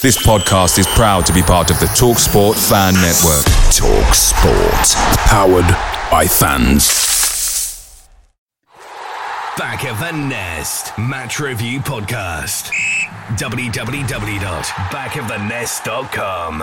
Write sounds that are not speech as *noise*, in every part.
This podcast is proud to be part of the TalkSport Fan Network. TalkSport. Powered by fans. Back of the Nest Match Review Podcast. www.backofthenest.com.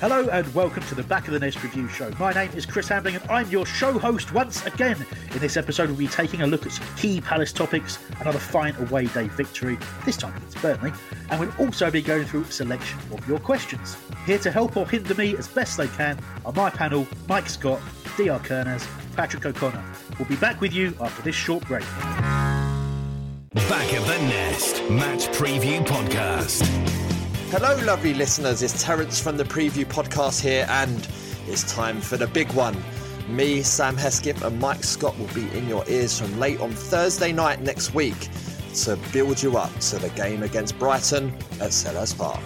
Hello and welcome to the Back of the Nest Review Show. My name is Chris Hambling and I'm your show host once again. In this episode, we'll be taking a look at some key Palace topics, another fine away day victory, this time against Burnley, and we'll also be going through selection of your questions. Here to help or hinder me as best they can are my panel, Mike Scott, DR Kerners, Patrick O'Connor. We'll be back with you after this short break. Back of the Nest Match Preview Podcast. Hello, lovely listeners. It's Terence from the Preview Podcast here, and it's time for the big one. Me, Sam Hesketh, and Mike Scott will be in your ears from late on Thursday night next week to build you up to the game against Brighton at Selhurst Park.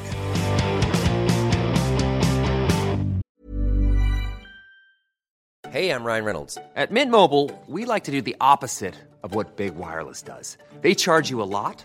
Hey, I'm Ryan Reynolds. At Mint Mobile, we like to do the opposite of what Big Wireless does. They charge you a lot,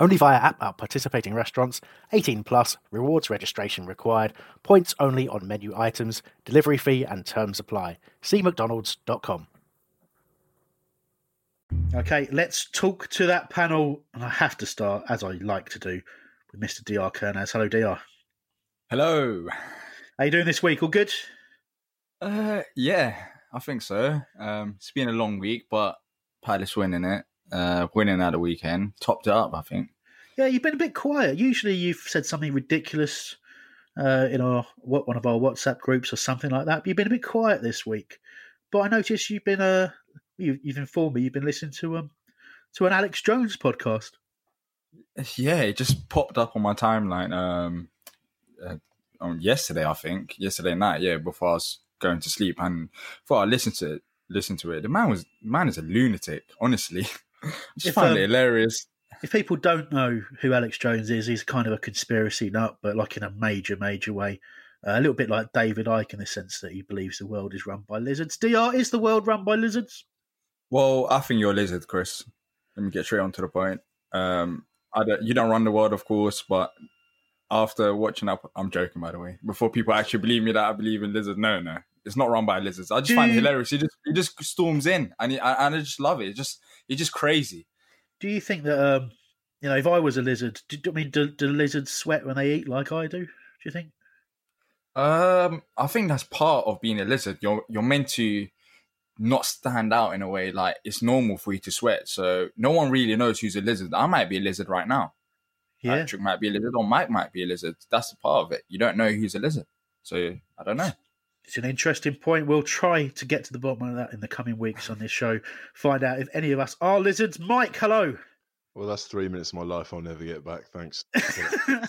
Only via app at participating restaurants. 18 plus. Rewards registration required. Points only on menu items. Delivery fee and terms apply. See mcdonalds.com. Okay, let's talk to that panel. And I have to start, as I like to do, with Mr. DR Kernaz. Hello, DR. Hello. How you doing this week? All good? Uh, yeah, I think so. Um, it's been a long week, but Palace winning it, uh, winning at the weekend, topped it up. I think. Yeah, you've been a bit quiet. Usually, you've said something ridiculous uh, in our what one of our WhatsApp groups or something like that. But you've been a bit quiet this week. But I noticed you've been uh, you, you've informed me you've been listening to um to an Alex Jones podcast. Yeah, it just popped up on my timeline. Um, uh, on yesterday, I think yesterday night. Yeah, before I was going to sleep, and before I listened to it, listened to it, the man was man is a lunatic. Honestly, *laughs* just If, find um, it hilarious. If people don't know who Alex Jones is, he's kind of a conspiracy nut, but like in a major, major way. Uh, a little bit like David Icke in the sense that he believes the world is run by lizards. Dr, is the world run by lizards? Well, I think you're a lizard, Chris. Let me get straight on to the point. Um, I don't, you don't run the world, of course, but after watching up, I'm joking, by the way. Before people actually believe me that I believe in lizards, no, no, it's not run by lizards. I just find it hilarious. He just he just storms in, and he, and I just love it. It's just it's just crazy. Do you think that, um, you know, if I was a lizard, do, I mean, do, do lizards sweat when they eat like I do? Do you think? Um, I think that's part of being a lizard. You're you're meant to not stand out in a way. Like it's normal for you to sweat, so no one really knows who's a lizard. I might be a lizard right now. Yeah. Patrick might be a lizard, or Mike might be a lizard. That's the part of it. You don't know who's a lizard, so I don't know. It's an interesting point. We'll try to get to the bottom of that in the coming weeks on this show. Find out if any of us are lizards. Mike, hello. Well, that's three minutes of my life I'll never get back. Thanks. *laughs* uh,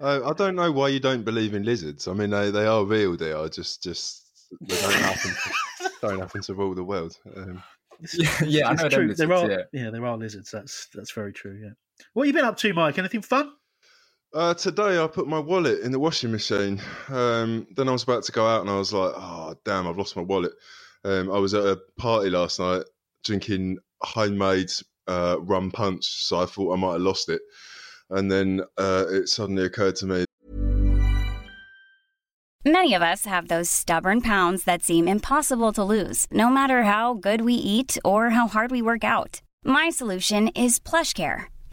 I don't know why you don't believe in lizards. I mean, they, they are real. They are just just they don't happen *laughs* don't happen to rule the world. Um, Yeah, yeah, I know true. lizards, there are, yeah. yeah, there are lizards. That's that's very true. Yeah. What have you been up to, Mike? Anything fun? Uh, today I put my wallet in the washing machine. Um, then I was about to go out and I was like, oh damn, I've lost my wallet. Um, I was at a party last night drinking homemade uh, rum punch, so I thought I might have lost it. And then uh, it suddenly occurred to me Many of us have those stubborn pounds that seem impossible to lose, no matter how good we eat or how hard we work out. My solution is PlushCare.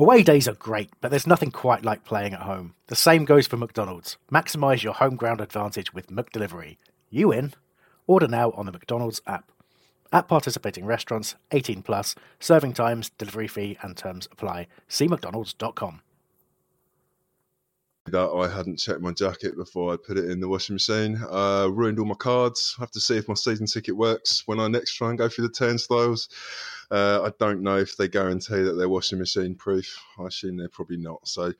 Away days are great, but there's nothing quite like playing at home. The same goes for McDonald's. Maximise your home ground advantage with McDelivery. You in? Order now on the McDonald's app. At participating restaurants, 18 plus, serving times, delivery fee, and terms apply. See McDonald's.com. that I hadn't checked my jacket before I put it in the washing machine. Uh, ruined all my cards. Have to see if my season ticket works when I next try and go through the turnstiles. Uh, I don't know if they guarantee that they're washing machine proof. I assume they're probably not. So,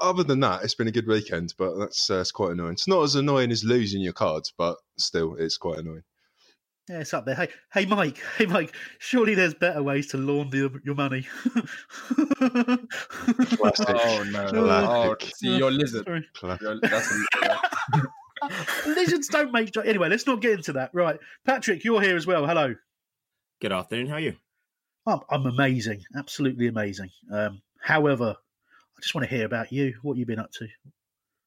other than that, it's been a good weekend, but that's uh, it's quite annoying. It's not as annoying as losing your cards, but still, it's quite annoying. Yeah, it's up there. Hey, hey, Mike. *laughs* Hey, Mike. Surely there's better ways to launder your, your money. Classic. Oh no! *laughs* Oh, see, you're lizard. Sorry. You're, that's *laughs* Lizards don't make. jo- Anyway, let's not get into that. Right, Patrick, you're here as well. Hello. Good afternoon. How are you? I'm, I'm amazing, absolutely amazing. Um, however, I just want to hear about you. What you've been up to?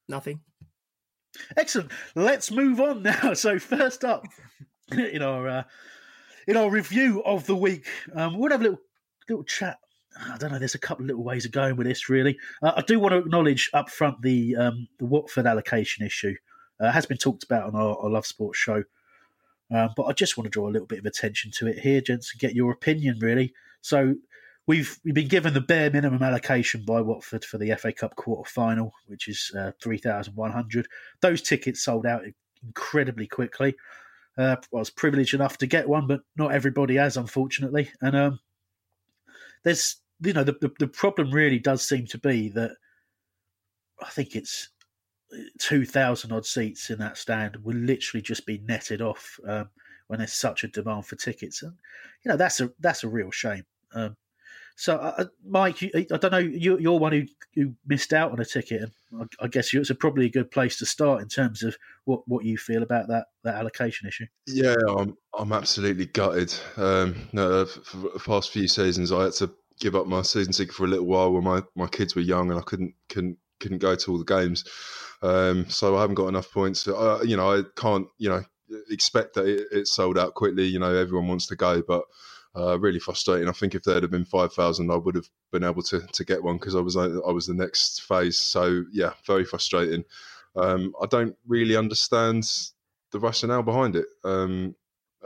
Nothing. Excellent. Let's move on now. So first up *coughs* in our uh, in our review of the week, um, we'll have a little little chat. I don't know. There's a couple of little ways of going with this. Really, uh, I do want to acknowledge up front the um, the Watford allocation issue. Uh, has been talked about on our, our Love Sports show, um, but I just want to draw a little bit of attention to it here, gents, and get your opinion. Really, so we've we've been given the bare minimum allocation by Watford for the FA Cup quarter final, which is uh, three thousand one hundred. Those tickets sold out incredibly quickly. Uh, I was privileged enough to get one, but not everybody has, unfortunately. And um, there's, you know, the, the the problem really does seem to be that I think it's two thousand odd seats in that stand will literally just be netted off um, when there's such a demand for tickets, and you know that's a that's a real shame. Um, so, uh, Mike, you, I don't know, you, you're one who, who missed out on a ticket, and I, I guess it's a probably a good place to start in terms of what, what you feel about that, that allocation issue. Yeah, I'm I'm absolutely gutted. Um, no, for the past few seasons, I had to give up my season ticket for a little while when my, my kids were young and I couldn't couldn't couldn't go to all the games. Um, so I haven't got enough points. Uh, you know, I can't you know expect that it, it's sold out quickly. You know, everyone wants to go, but uh, really frustrating. I think if there had been five thousand, I would have been able to to get one because I was I was the next phase. So yeah, very frustrating. Um, I don't really understand the rationale behind it. Um,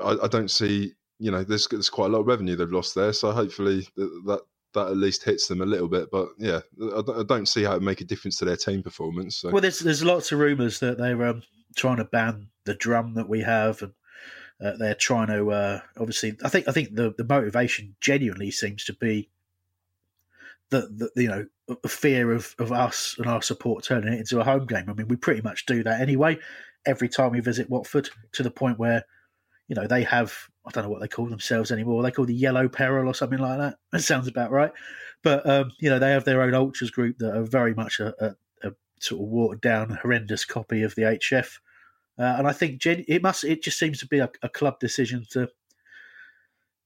I, I don't see, you know, there's there's quite a lot of revenue they've lost there. So hopefully that that, that at least hits them a little bit. But yeah, I, don't- see how it make a difference to their team performance. So. Well, there's there's lots of rumours that they're um, trying to ban the drum that we have, and uh, they're trying to uh, obviously. I think I think the, the motivation genuinely seems to be the, the you know fear of, of us and our support turning it into a home game. I mean, we pretty much do that anyway. Every time we visit Watford, to the point where you know they have I don't know what they call themselves anymore. They call the Yellow Peril or something like that. *laughs* That sounds about right. But um, you know they have their own ultras group that are very much a, a, a sort of watered down, horrendous copy of the HF. Uh, and I think gen- it must. It just seems to be a, a club decision to, you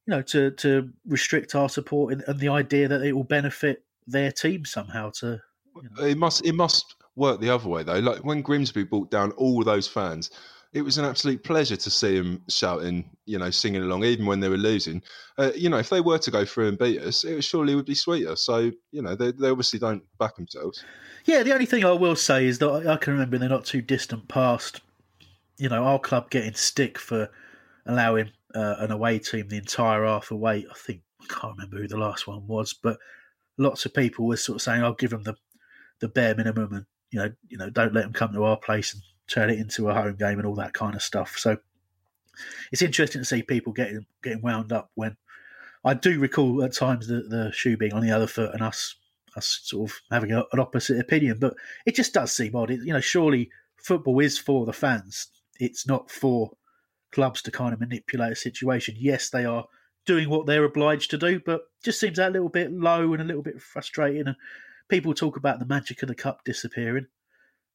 know, to to restrict our support and, and the idea that it will benefit their team somehow. To It must it must work the other way though. Like when Grimsby brought down all those fans, it was an absolute pleasure to see them shouting, you know, singing along, even when they were losing. Uh, you know, if they were to go through and beat us, it surely would be sweeter. So you know, they, they obviously don't back themselves. Yeah, the only thing I will say is that I I can remember in the not too distant past, you know, our club getting stick for allowing uh, an away team the entire half away. I think I can't remember who the last one was, but lots of people were sort of saying, "I'll give them the the bare minimum," and you know, you know, don't let them come to our place and turn it into a home game and all that kind of stuff. So it's interesting to see people getting getting wound up when I do recall at times the, the shoe being on the other foot and us us sort of having a, an opposite opinion. But it just does seem odd. It, you know, surely football is for the fans. It's not for clubs to kind of manipulate a situation. Yes, they are doing what they're obliged to do, but just seems a little bit low and a little bit frustrating. And people talk about the magic of the cup disappearing,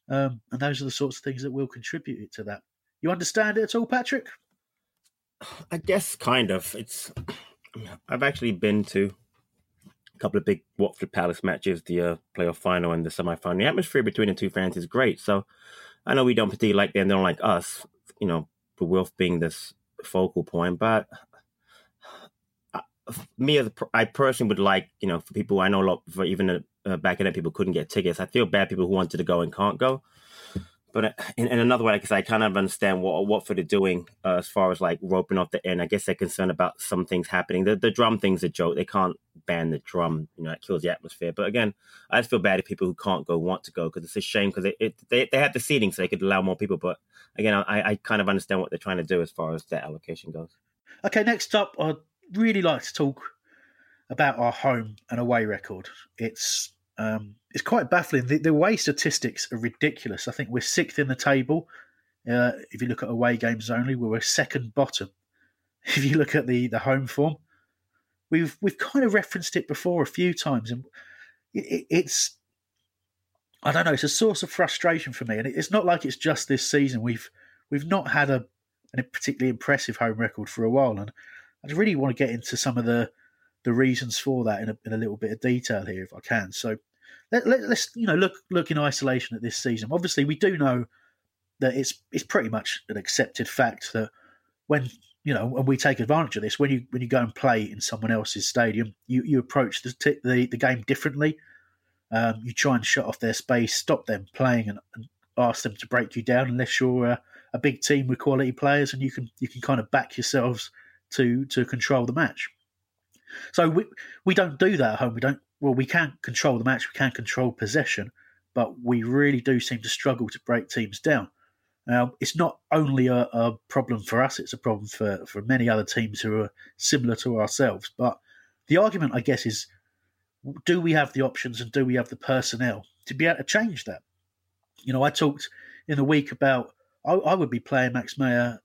um, and those are the sorts of things that will contribute to that. You understand it at all, Patrick? I guess kind of. It's. I've actually been to a couple of big Watford Palace matches, the uh, playoff final and the semi final. The atmosphere between the two fans is great. So I know we don't particularly like them, they don't like us, you know, the Wilf being this focal point, but uh, me as a, I personally would like, you know, for people I know a lot, for even uh, back in it, people couldn't get tickets. I feel bad people who wanted to go and can't go. But uh, in, in another way, because I kind of understand what Watford are doing uh, as far as like roping off the end. I guess they're concerned about some things happening. The, the drum thing's a joke. They can't ban the drum. You know, it kills the atmosphere. But again, I just feel bad if people who can't go want to go because it's a shame because it, it, they they have the seating so they could allow more people. But again, I, I kind of understand what they're trying to do as far as that allocation goes. Okay, next up, I'd really like to talk about our home and away record. It's um, it's quite baffling. The, the away statistics are ridiculous. I think we're sixth in the table. Uh, if you look at away games only, we're second bottom. *laughs* If you look at the, the home form, we've we've kind of referenced it before a few times, and it, it's I don't know. It's a source of frustration for me, and it's not like it's just this season. We've we've not had a, a particularly impressive home record for a while, and I really want to get into some of the the reasons for that in a, in a little bit of detail here, if I can. So let, let, us you know look look in isolation at this season. Obviously, we do know that it's it's pretty much an accepted fact that when you know when we take advantage of this, when you when you go and play in someone else's stadium, you you approach the t- the, the game differently. Um, you try and shut off their space, stop them playing, and, and ask them to break you down. Unless you're a, a big team with quality players, and you can you can kind of back yourselves to to control the match. So we we don't do that at home. We don't well, we can't control the match, we can't control possession, but we really do seem to struggle to break teams down. Now, it's not only a, a, problem for us, it's a problem for, for many other teams who are similar to ourselves. But the argument, I guess, is do we have the options and do we have the personnel to be able to change that? You know, I talked in the week about I, I would be playing Max Meyer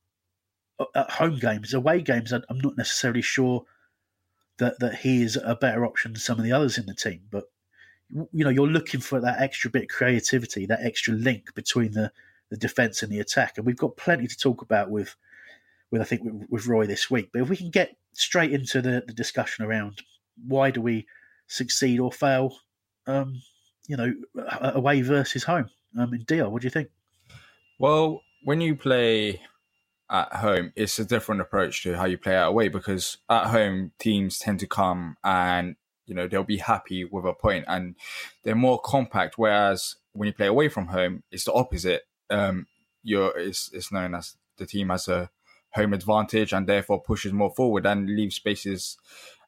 uh, at home games, away games. I'm not necessarily sure that that he is a better option than some of the others in the team. But you know, you're looking for that extra bit of creativity, that extra link between the the defense and the attack, and we've got plenty to talk about with with I think with, Roy this week. But if we can get straight into the, the discussion around why do we succeed or fail, um, you know, away versus home. Um, in deal, what do you think? Well, when you play at home, it's a different approach to how you play out away because at home teams tend to come and you know they'll be happy with a point and they're more compact. Whereas when you play away from home, it's the opposite. Um, you're it's, it's known as the team has a home advantage and therefore pushes more forward and leaves spaces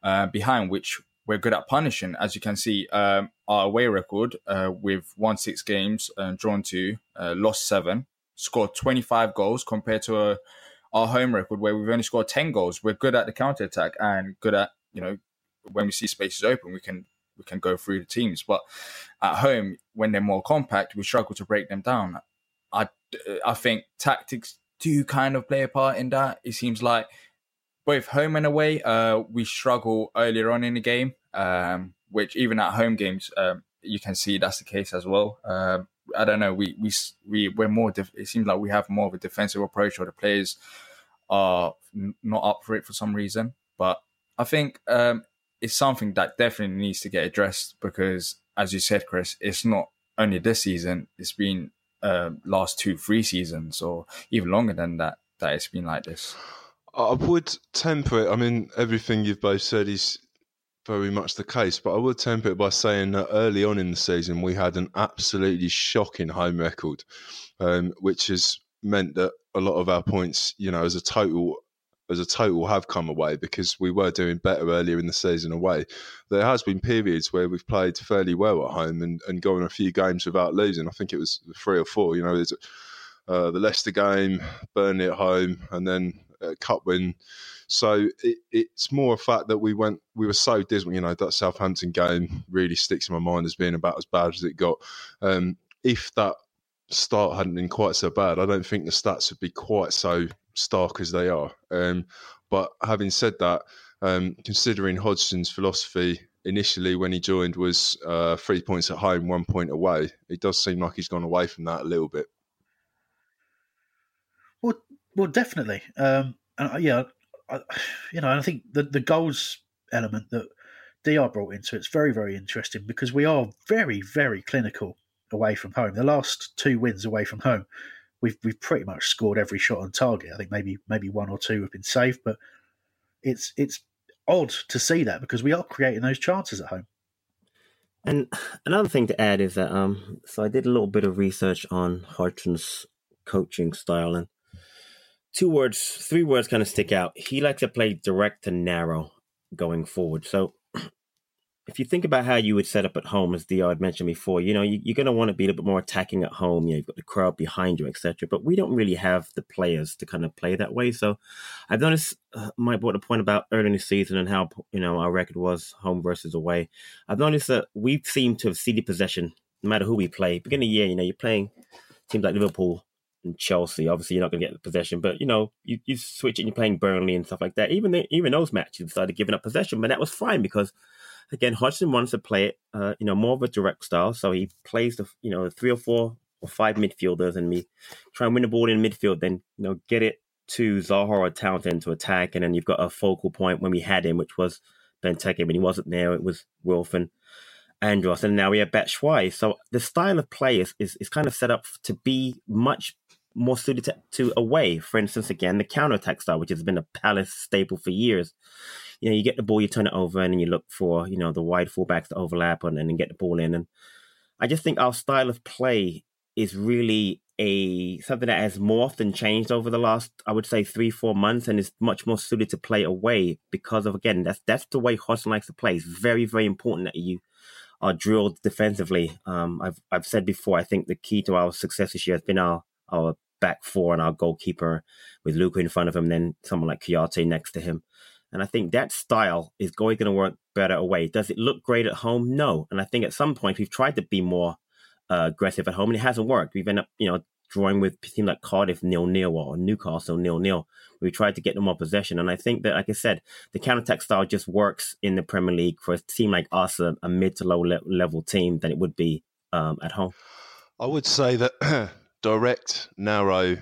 uh, behind, which we're good at punishing. As you can see, um, our away record uh, with won six games, and drawn two, uh, lost seven scored 25 goals compared to a, our home record where we've only scored 10 goals. We're good at the counter attack and good at, you know, when we see spaces open, we can we can go through the teams. But at home, when they're more compact, we struggle to break them down. I, I think tactics do kind of play a part in that. It seems like both home and away, uh, we struggle earlier on in the game, um, which even at home games, um, you can see that's the case as well. Um, I don't know. We we we we're more. Def- it seems like we have more of a defensive approach, or the players are not up for it for some reason. But I think um, it's something that definitely needs to get addressed because, as you said, Chris, it's not only this season. It's been uh, last two, three seasons, or even longer than that. That it's been like this. I would temper it. I mean, everything you've both said is very much the case, but I would temper it by saying that early on in the season we had an absolutely shocking home record, um, which has meant that a lot of our points, you know, as a total, as a total, have come away because we were doing better earlier in the season away. There has been periods where we've played fairly well at home and, and gone a few games without losing. I think it was three or four. You know, there's uh, the Leicester game, Burnley at home, and then a cup win so it, it's more a fact that we went, we were so dismal. You know, that Southampton game really sticks in my mind as being about as bad as it got. Um, if that start hadn't been quite so bad, I don't think the stats would be quite so stark as they are. Um, but having said that, um, considering Hodgson's philosophy initially when he joined was uh, three points at home, one point away, it does seem like he's gone away from that a little bit. Well, well, definitely. Um, and uh, you know, I think the the goals element that Dr brought into it's very very interesting because we are very very clinical away from home. The last two wins away from home, we've we've pretty much scored every shot on target. I think maybe maybe one or two have been saved, but it's it's odd to see that because we are creating those chances at home. And another thing to add is that um, so I did a little bit of research on Hodgson's coaching style, and two words, three words kind of stick out. He likes to play direct and narrow going forward. So *clears throat* if you think about how you would set up at home, as Dio had mentioned before, you know, you, are going to want to be a little bit more attacking at home. You know, you've got the crowd behind you, etc. But we don't really have the players to kind of play that way. So I've noticed uh, Mike brought a point about early in the season and how, you know, our record was home versus away. I've noticed that we seem to have ceded possession no matter who we play. Beginning of the year, you know, you're playing teams like Liverpool and Chelsea. Obviously, you're not going to get the possession, but you know, you, you switch it and you're playing Burnley and stuff like that. Even the, even those matches started giving up possession, but that was fine because again, Hodgson wants to play it, uh, you know, more of a direct style. So he plays the, you know, three or four or five midfielders and me try and win the ball in midfield, then, you know, get it to Zaha or Townsend to attack. And then you've got a focal point when we had him, which was Benteke. When he wasn't there, it was Wilf and Andros. And now we have Batshuayi. So the style of play is, is, is kind of set up to be much more suited to, to away. For instance, again, the counter attack style, which has been a Palace staple for years you know, you get the ball, you turn it over, and then you look for, you know, the wide fullbacks to overlap and, and get the ball in. And I just think our style of play is really a something that has more often changed over the last, I would say, three, four months, and is much more suited to play away because of again, that's that's the way Hodgson likes to play. It's very, very important that you are drilled defensively. Um, I've I've said before, I think the key to our success this year has been our our back four and our goalkeeper with Luka in front of him, then someone like Kouyaté next to him. And I think that style is going to work better away. Does it look great at home? No. And I think at some point we've tried to be more uh, aggressive at home and it hasn't worked. We've ended up, you know, drawing with teams like Cardiff nil nil or Newcastle nil nil. We tried to get them more possession. And I think that, like I said, the counter attack style just works in the Premier League for a team like us, a, a mid to low le- level team, than it would be um, at home. I would say that *clears throat* direct, narrow,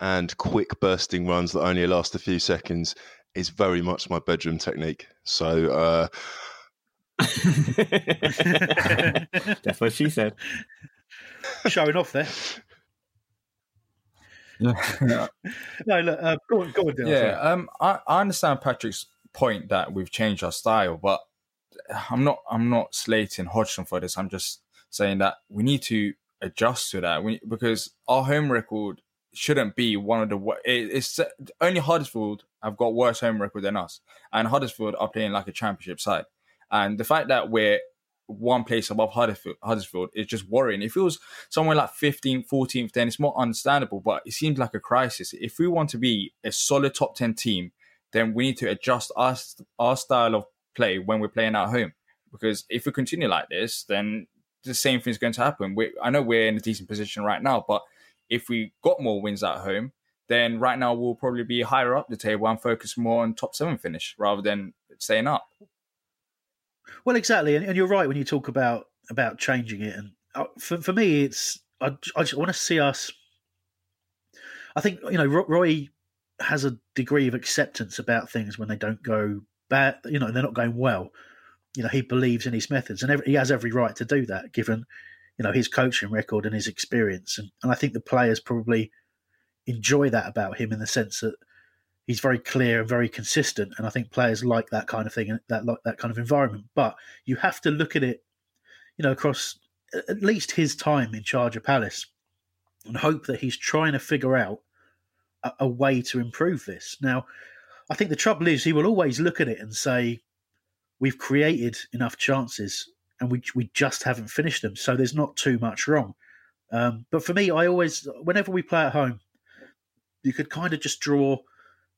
and quick bursting runs that only last a few seconds is very much my bedroom technique. So uh... *laughs* that's what she said. Showing off there. Yeah. *laughs* no, look, uh, go on, go on, Dylan, Yeah, um, I, I understand Patrick's point that we've changed our style, but I'm not I'm not slating Hodgson for this. I'm just saying that we need to adjust to that because our home record shouldn't be one of the it's only Huddersfield have got worse home record than us, and Huddersfield are playing like a championship side. And the fact that we're one place above Huddersfield, Huddersfield is just worrying. If it was somewhere like 15th, 14th, then it's more understandable, but it seems like a crisis. If we want to be a solid top 10 team, then we need to adjust our, our style of play when we're playing at home. Because if we continue like this, then the same thing is going to happen. We, I know we're in a decent position right now, but if we got more wins at home, then right now we'll probably be higher up the table and focus more on top seven finish rather than staying up. Well, exactly, and, and you're right when you talk about about changing it. And uh, for for me, it's I, I just want to see us. I think you know Roy has a degree of acceptance about things when they don't go bad. You know, they're not going well. You know, he believes in his methods, and every, he has every right to do that, given you know his coaching record and his experience. And, and I think the players probably enjoy that about him in the sense that he's very clear and very consistent. And I think players like that kind of thing and that like that kind of environment. But you have to look at it, you know, across at least his time in charge of Palace, and hope that he's trying to figure out a, a way to improve this. Now, I think the trouble is he will always look at it and say, "We've created enough chances." And we, we just haven't finished them, so there's not too much wrong. Um, but for me, I always, whenever we play at home, you could kind of just draw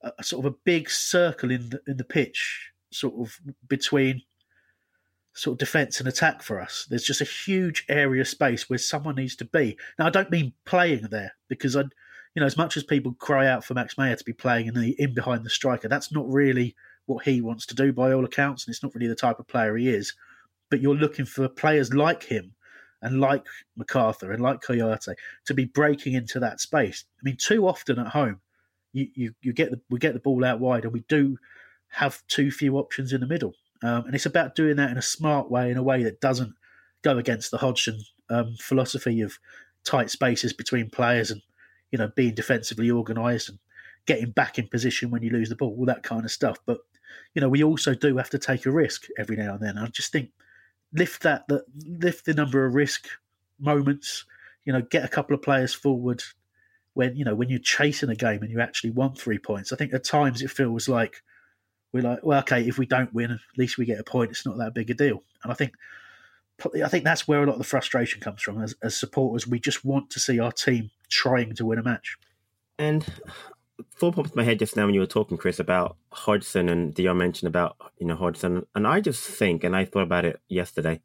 a, a sort of a big circle in the, in the pitch, sort of between sort of defence and attack for us. There's just a huge area of space where someone needs to be. Now, I don't mean playing there because I, you know, as much as people cry out for Max Meyer to be playing in the in behind the striker, that's not really what he wants to do by all accounts, and it's not really the type of player he is. But you're looking for players like him and like McArthur and like Kouyaté to be breaking into that space. I mean, too often at home, you, you, you get the we get the ball out wide, and we do have too few options in the middle. Um, and it's about doing that in a smart way, in a way that doesn't go against the Hodgson um, philosophy of tight spaces between players and you know being defensively organised and getting back in position when you lose the ball, all that kind of stuff. But you know, we also do have to take a risk every now and then. I just think lift that, that lift the number of risk moments. You know, get a couple of players forward when you know when you're chasing a game and you actually want three points. I think at times it feels like we're like, well, okay, if we don't win, at least we get a point. It's not that big a deal. And I think I think that's where a lot of the frustration comes from. As, as supporters, we just want to see our team trying to win a match. And thought popped in my head just now when you were talking, Chris, about Hodgson and Dion mentioned about you know Hodgson, and I just think, and I thought about it yesterday.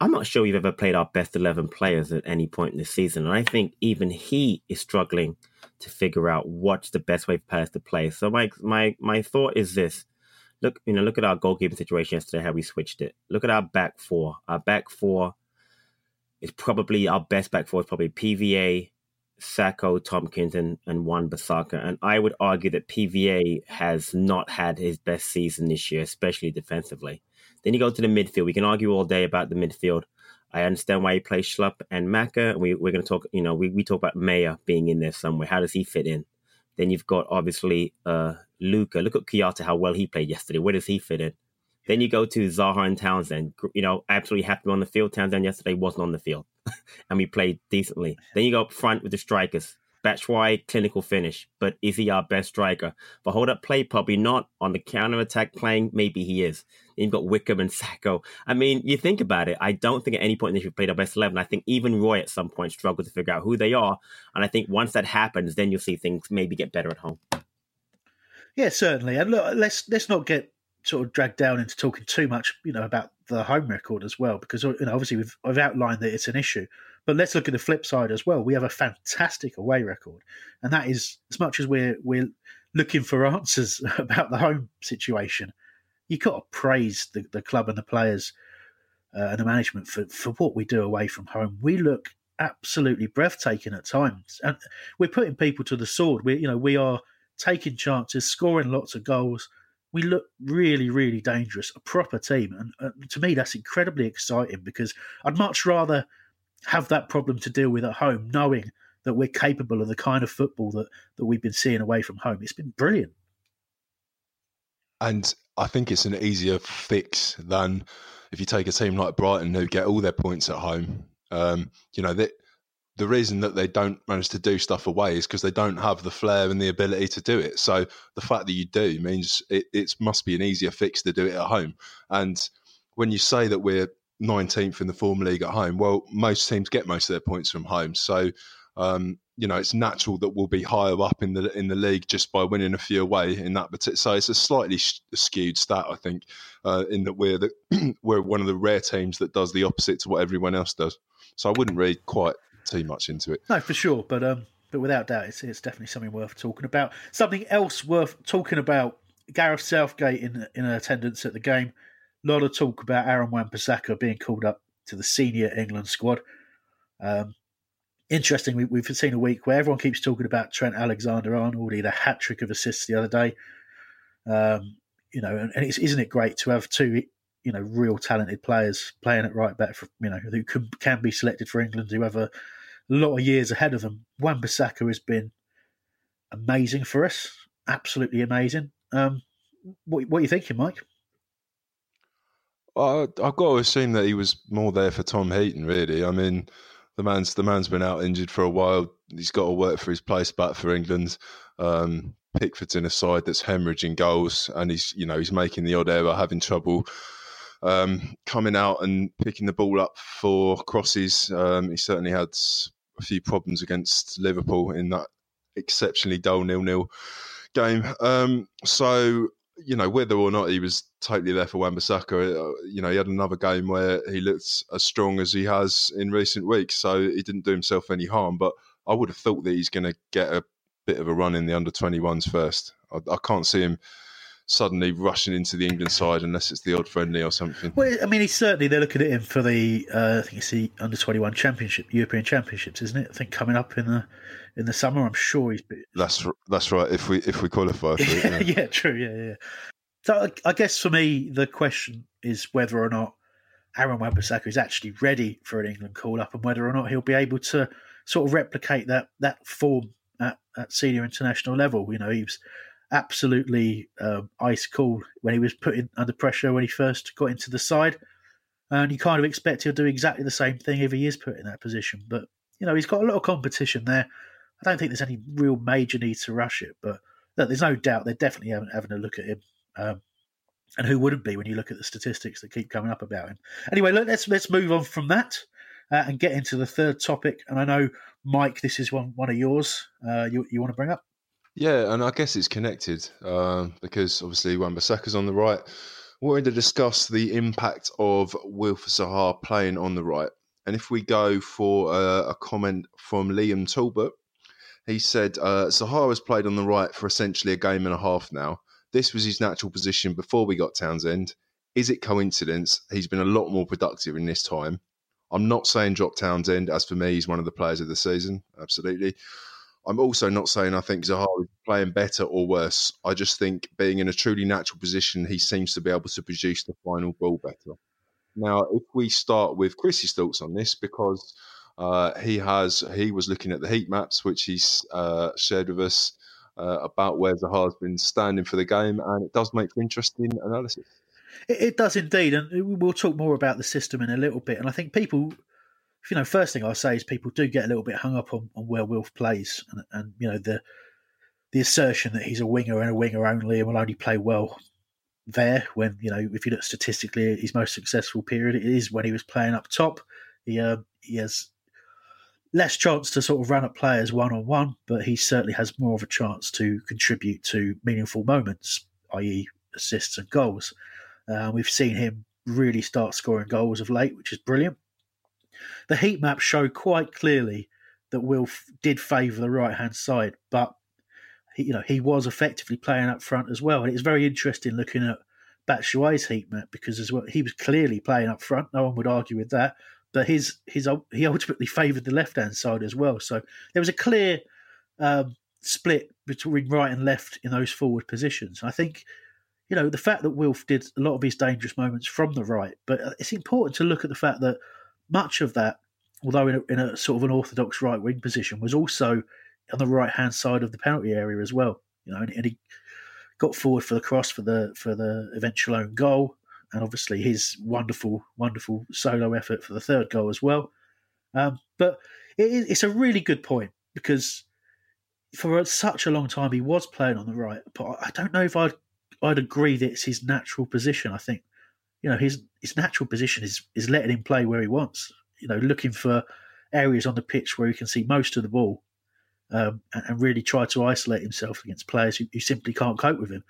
I'm not sure we've ever played our best 11 players at any point in the season. And I think even he is struggling to figure out what's the best way for players to play. So my, my, my thought is this. Look, you know, look at our goalkeeping situation yesterday, how we switched it. Look at our back four. Our back four is probably our best back four is probably PVA, Sakho, Tomkins, and, and Wan Bissaka. And I would argue that PVA has not had his best season this year, especially defensively. Then you go to the midfield. We can argue all day about the midfield. I understand why he plays Schlupp and Maka. We, we're going to talk, you know, we, we talk about Meyer being in there somewhere. How does he fit in? Then you've got obviously uh, Luka. Look at Kouyaté, how well he played yesterday. Where does he fit in? Then you go to Zaha and Townsend. You know, absolutely happy on the field. Townsend yesterday wasn't on the field, *laughs* and we played decently. Then you go up front with the strikers. Batshuayi, clinical finish, but is he our best striker? For hold up play, probably not. On the counter attack playing, maybe he is. Then you've got Wickham and *laughs* Sakho. I mean, you think about it, I don't think at any point in this we played our best 11. I think even Roy at some point struggled to figure out who they are. And I think once that happens, then you'll see things maybe get better at home. Yeah, certainly. And look, let's let's not get sort of dragged down into talking too much, you know, about the home record as well, because you know, obviously we've I've outlined that it's an issue. But let's look at the flip side as well. We have a fantastic away record, and that is as much as we're we're looking for *laughs* answers about the home situation. You got to praise the, the club and the players uh, and the management for, for what we do away from home. We look absolutely breathtaking at times, and we're putting people to the sword. We you know we are taking chances, scoring lots of goals. We look really, really dangerous, a proper team, and uh, to me that's incredibly exciting because I'd much rather have that problem to deal with at home, knowing that we're capable of the kind of football that, that we've been seeing away from home. It's been brilliant. And I think it's an easier fix than if you take a team like Brighton who get all their points at home. Um, you know, that the reason that they don't manage to do stuff away is because they don't have the flair and the ability to do it. So the fact that you do means it, must be an easier fix to do it at home. And when you say that we're 19th in the form league at home. Well, most teams get most of their points from home, so um, you know it's natural that we'll be higher up in the in the league just by winning a few away in that particular. So it's a slightly skewed stat, I think, uh, in that we're the, *clears throat* we're one of the rare teams that does the opposite to what everyone else does. So I wouldn't read quite too much into it. No, for sure, but um, but without doubt, it's, it's definitely something worth talking about. Something else worth talking about. Gareth Southgate in in attendance at the game a lot of talk about Aaron Wan-Bissaka being called up to the senior England squad. Um, interesting, we, have seen a week where everyone keeps talking about Trent Alexander-Arnold. He had a hat trick of assists the other day. Um, you know, and, and isn't it great to have two, you know, real talented players playing at right back, for, you know, who can, can be selected for England, who have a lot of years ahead of them. Wan-Bissaka has been amazing for us, absolutely amazing. Um, what, what are you thinking, Mike? I, I've got to assume that he was more there for Tom Heaton. Really, I mean, the man's the man's been out injured for a while. He's got to work for his place back for England. Um, Pickford's in a side that's hemorrhaging goals, and he's you know he's making the odd error, having trouble um, coming out and picking the ball up for crosses. Um, he certainly had a few problems against Liverpool in that exceptionally dull nil-nil game. Um, so you know, whether or not he was totally there for Wan-Bissaka, uh, you know, he had another game where he looked as strong as he has in recent weeks. So he didn't do himself any harm. But I would have thought that he's going to get a bit of a run in the under 21s first. I, I can't see him suddenly rushing into the England side unless it's the odd friendly or something. Well, I mean, he's certainly they're looking at him for the uh, I think it's the under twenty one championship, European Championships, isn't it? I think coming up in the in the summer. I'm sure he's. That's that's right. If we if we qualify for it, yeah, *laughs* yeah true, yeah, yeah. So I, I guess for me, the question is whether or not Aaron Wan-Bissaka is actually ready for an England call up, and whether or not he'll be able to sort of replicate that that form at, at senior international level. You know, he was absolutely um, ice cool when he was put in under pressure when he first got into the side, and you kind of expect he'll do exactly the same thing if he is put in that position. But you know, he's got a lot of competition there. I don't think there's any real major need to rush it, but there's no doubt they're definitely having, having a look at him. Um, and who wouldn't be when you look at the statistics that keep coming up about him? Anyway, look, let's let's move on from that uh, and get into the third topic. And I know, Mike, this is one one of yours. Uh, you you want to bring up? Yeah, and I guess it's connected um, because obviously Wan-Bissaka's on the right. We're going to discuss the impact of Wilf Zaha playing on the right. And if we go for a comment from Liam Talbot, he said uh, Zaha has played on the right for essentially a game and a half now. This was his natural position before we got Townsend. Is it coincidence? He's been a lot more productive in this time. I'm not saying drop Townsend, as for me, he's one of the players of the season. Absolutely. I'm also not saying I think Zaha is playing better or worse. I just think being in a truly natural position, he seems to be able to produce the final ball better. Now, if we start with Chris's thoughts on this, because uh, he has he was looking at the heat maps which he's uh, shared with us uh, about where Zaha's been standing for the game, and it does make for interesting analysis. It, it, does indeed, and we'll talk more about the system in a little bit. And I think people, you know, first thing I'll say is people do get a little bit hung up on, on where Wilf plays, and, and you know the the assertion that he's a winger and a winger only and will only play well there. When you know, if you look statistically, his most successful period is when he was playing up top. He uh, he has less chance to sort of run at players one on one, but he certainly has more of a chance to contribute to meaningful moments, i.e., assists and goals. Uh, we've seen him really start scoring goals of late, which is brilliant. The heat maps show quite clearly that Wilf did favour the right hand side, but he, you know he was effectively playing up front as well. And it's very interesting looking at Batshuayi's heat map because as well he was clearly playing up front. No one would argue with that. But his his he ultimately favoured the left hand side as well. So there was a clear um, split between right and left in those forward positions. I think you know, the fact that Wilf did a lot of his dangerous moments from the right, but uh, it's important to look at the fact that much of that, although in a, in a sort of an orthodox right wing position, was also on the right hand side of the penalty area as well. You know, and, and, he got forward for the cross for the for the eventual own goal, and obviously his wonderful, wonderful solo effort for the third goal as well. Um, but it, it's a really good point because for such a long time he was playing on the right, but I don't know if I'd I'd agree that it's his natural position. I think, you know, his his natural position is is letting him play where he wants. You know, looking for areas on the pitch where he can see most of the ball, um, and, and, really try to isolate himself against players who, who simply can't cope with him.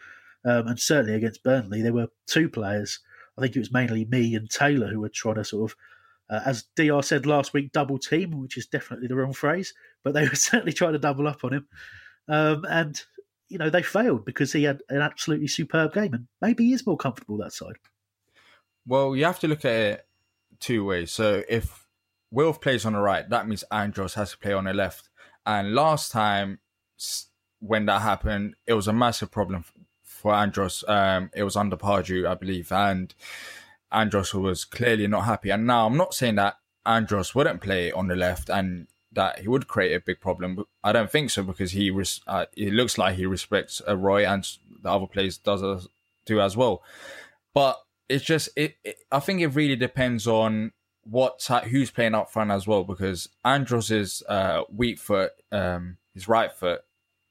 Um, and certainly against Burnley, there were two players. I think it was mainly me and Taylor who were trying to sort of, uh, as Dr said last week, double team, which is definitely the wrong phrase, but they *laughs* were certainly trying to double up on him. Um, and you know, they failed because he had an absolutely superb game, and maybe he is more comfortable that side. Well, you have to look at it two ways. So if Wilf plays on the right, that means Andros has to play on the left. And last time when that happened, it was a massive problem for Andros. Um, it was under Pardew, I believe, and Andros was clearly not happy. And now I'm not saying that Andros wouldn't play on the left and that he would create a big problem. I don't think so because he res- uh, it looks like he respects uh, Roy and the other players does uh, do as well. But it's just it, it, I think it really depends on what who's playing up front as well because Andros' uh, weak foot, um, his right foot,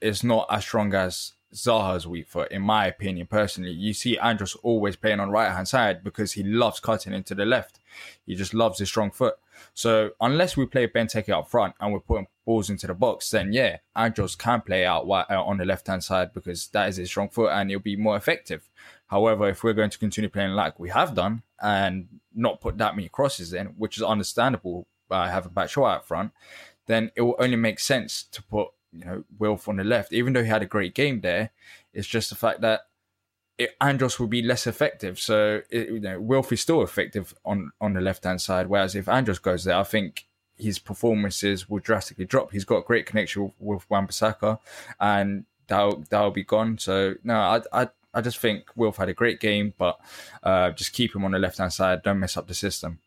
is not as strong as Zaha's weak foot, in my opinion, personally. You see Andros always playing on right hand side because he loves cutting into the left. He just loves his strong foot. So unless we play Benteke up front and we're putting balls into the box, then yeah, Andros can play out uh, on the left hand side because that is his strong foot and it'll be more effective. However, if we're going to continue playing like we have done and not put that many crosses in, which is understandable by having Batshuayi up front, then it will only make sense to put you know Wilf on the left. Even though he had a great game there, it's just the fact that it, Andros will be less effective. So it, you know, Wilf is still effective on on the left hand side. Whereas if Andros goes there, I think his performances will drastically drop. He's got great connection with, with Wan-Bissaka, and that'll that'll be gone. So no, I I I just think Wilf had a great game, but uh, just keep him on the left hand side. Don't mess up the system.